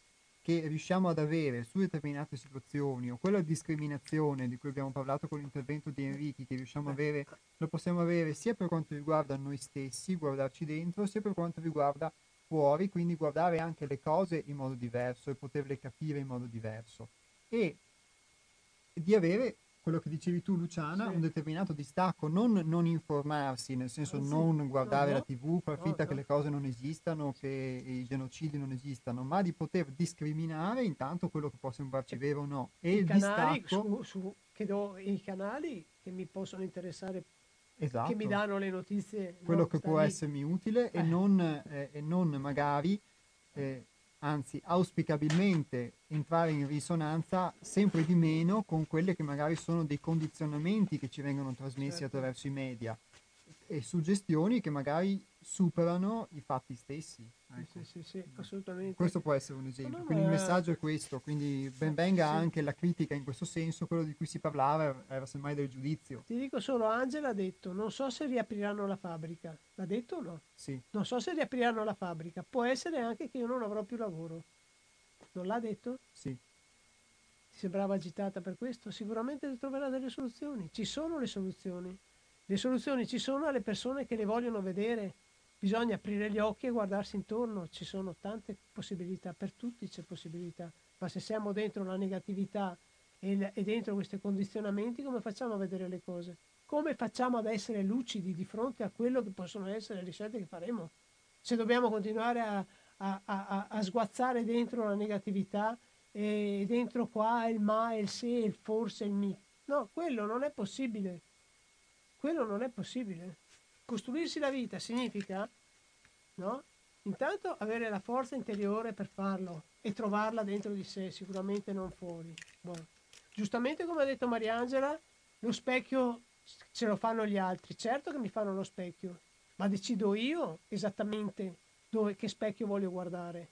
che riusciamo ad avere su determinate situazioni o quella discriminazione di cui abbiamo parlato con l'intervento di Enrichi che riusciamo a avere, lo possiamo avere sia per quanto riguarda noi stessi, guardarci dentro, sia per quanto riguarda fuori, quindi guardare anche le cose in modo diverso e poterle capire in modo diverso. E di avere quello che dicevi tu Luciana, sì. un determinato distacco, non, non, informarsi, nel senso eh sì. non guardare no, la tv, far finta no, che le cose non esistano, che i genocidi non esistano, ma di poter discriminare intanto quello che può sembrarci vero o no. E I il canali, distacco... Su, su, che do, I canali che mi possono interessare esatto. che mi danno le notizie. Quello no, che può lì. essermi utile eh. e, non, eh, e, non, magari eh, anzi auspicabilmente entrare in risonanza sempre di meno con quelle che magari sono dei condizionamenti che ci vengono trasmessi Certo. attraverso i media e suggestioni che magari superano i fatti stessi. ecco. Sì, sì, sì, assolutamente. Questo può essere un esempio. No, Quindi il messaggio è questo, quindi ben venga anche la critica in questo senso, quello di cui si parlava era semmai del giudizio. Ti dico solo, Angela ha detto, non so se riapriranno la fabbrica. L'ha detto o no? Sì, Non so se riapriranno la fabbrica. Può essere anche che io non avrò più lavoro. Non l'ha detto? sì. Ti sembrava agitata per questo? Sicuramente troverà delle soluzioni. Ci sono le soluzioni. Le soluzioni ci sono alle persone che le vogliono vedere. Bisogna aprire gli occhi e guardarsi intorno. Ci sono tante possibilità, per tutti c'è possibilità. Ma se siamo dentro la negatività e, e dentro questi condizionamenti, come facciamo a vedere le cose? Come facciamo ad essere lucidi di fronte a quello che possono essere le scelte che faremo? Se dobbiamo continuare a- a- a- a sguazzare dentro la negatività e dentro qua il ma, il se, il forse, il mi. No, quello non è possibile. Quello non è possibile. Costruirsi la vita significa, no? Intanto avere la forza interiore per farlo e trovarla dentro di sé, sicuramente non fuori. Buono. Giustamente come ha detto Mariangela, lo specchio ce lo fanno gli altri. Certo che mi fanno lo specchio, ma decido io esattamente dove, che specchio voglio guardare.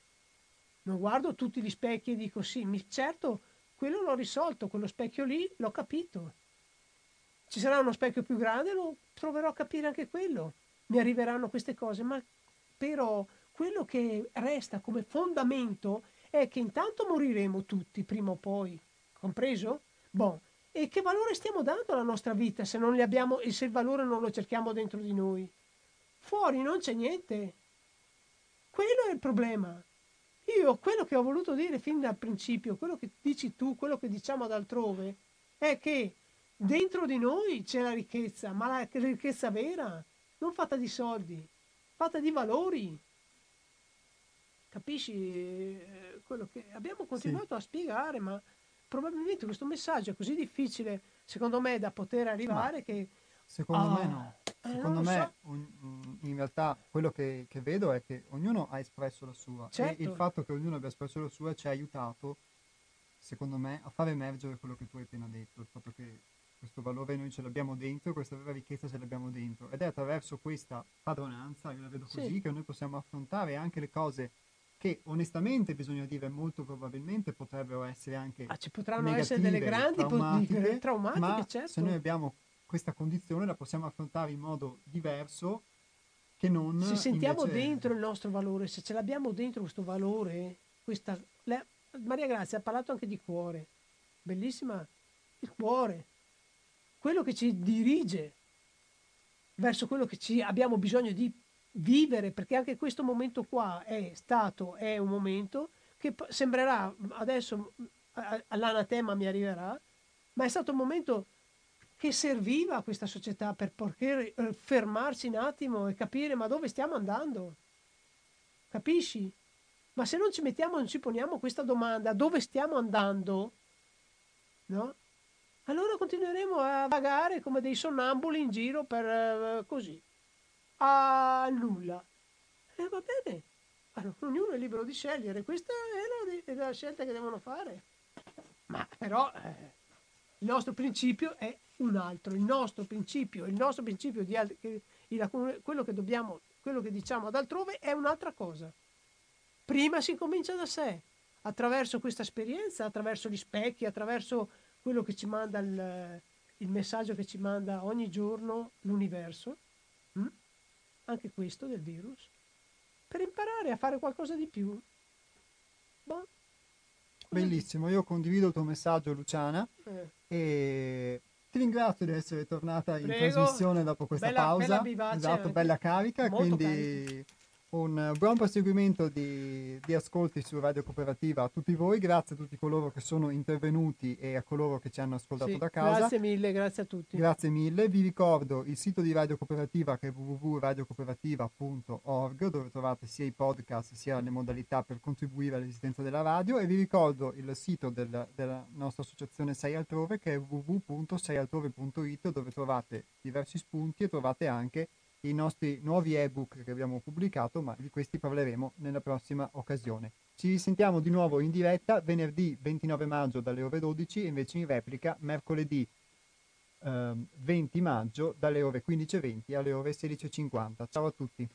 Non guardo tutti gli specchi e dico sì, mi- certo, quello l'ho risolto, quello specchio lì l'ho capito. Ci sarà uno specchio più grande, lo proverò a capire anche quello. Mi arriveranno queste cose, ma però quello che resta come fondamento è che intanto moriremo tutti prima o poi, compreso? Boh, e che valore stiamo dando alla nostra vita se non li abbiamo e se il valore non lo cerchiamo dentro di noi? Fuori non c'è niente. Quello è il problema. Io quello che ho voluto dire fin dal principio, quello che dici tu, quello che diciamo ad altrove, è che dentro di noi c'è la ricchezza, ma la ricchezza vera, non fatta di soldi, fatta di valori. Capisci eh, quello che abbiamo continuato a spiegare, ma probabilmente questo messaggio è così difficile, secondo me, da poter arrivare che... Secondo Ah, me no. eh, Secondo lo me so. mm, in realtà quello che, che vedo è che ognuno ha espresso la sua Certo. e il fatto che ognuno abbia espresso la sua ci ha aiutato, secondo me, a far emergere quello che tu hai appena detto, il fatto che questo valore noi ce l'abbiamo dentro, questa vera ricchezza ce l'abbiamo dentro ed è attraverso questa padronanza, io la vedo così, Sì. che noi possiamo affrontare anche le cose che onestamente bisogna dire molto probabilmente potrebbero essere anche Ah, ci potranno essere delle negative, grandi traumatiche, traumatiche, ma certo. se noi abbiamo questa condizione la possiamo affrontare in modo diverso che non se sentiamo invece- dentro il nostro valore, se ce l'abbiamo dentro questo valore, questa, Maria Grazia ha parlato anche di cuore, bellissima, il cuore, quello che ci dirige verso quello che ci abbiamo bisogno di vivere, perché anche questo momento qua è stato, è un momento che sembrerà, adesso all'anatema mi arriverà, ma è stato un momento che serviva a questa società per poter eh, fermarsi un attimo e capire ma dove stiamo andando. Capisci? Ma se non ci mettiamo, non ci poniamo questa domanda, dove stiamo andando? No? Allora continueremo a vagare come dei sonnambuli in giro per eh, così, a nulla. E va bene. Allora, ognuno è libero di scegliere, questa è la, è la scelta che devono fare. Ma però eh, il nostro principio è un altro, il nostro principio, il nostro principio di che- il- quello che dobbiamo, quello che diciamo ad altrove è un'altra cosa. Prima si comincia da sé, attraverso questa esperienza, attraverso gli specchi, attraverso quello che ci manda il, il messaggio che ci manda ogni giorno l'universo, mm? anche questo del virus, per imparare a fare qualcosa di più. Boh, Bellissimo, io condivido il tuo messaggio Luciana eh. e ti ringrazio di essere tornata in Prego. trasmissione dopo questa Bella- pausa. bella esatto, anche. bella carica, Molto quindi un buon proseguimento di, di ascolti su Radio Cooperativa a tutti voi, grazie a tutti coloro che sono intervenuti e a coloro che ci hanno ascoltato Sì, da casa. Grazie mille, grazie a tutti. Grazie mille, vi ricordo il sito di Radio Cooperativa che è www.radiocooperativa.org dove trovate sia i podcast sia le modalità per contribuire all'esistenza della radio e vi ricordo il sito del- della nostra associazione Sei Altrove che è www.seialtrove.it dove trovate diversi spunti e trovate anche i nostri nuovi ebook che abbiamo pubblicato ma di questi parleremo nella prossima occasione. Ci sentiamo di nuovo in diretta venerdì 29 maggio dalle ore 12 e invece in replica mercoledì eh, 20 maggio dalle ore 15.20 alle ore 16.50. Ciao a tutti.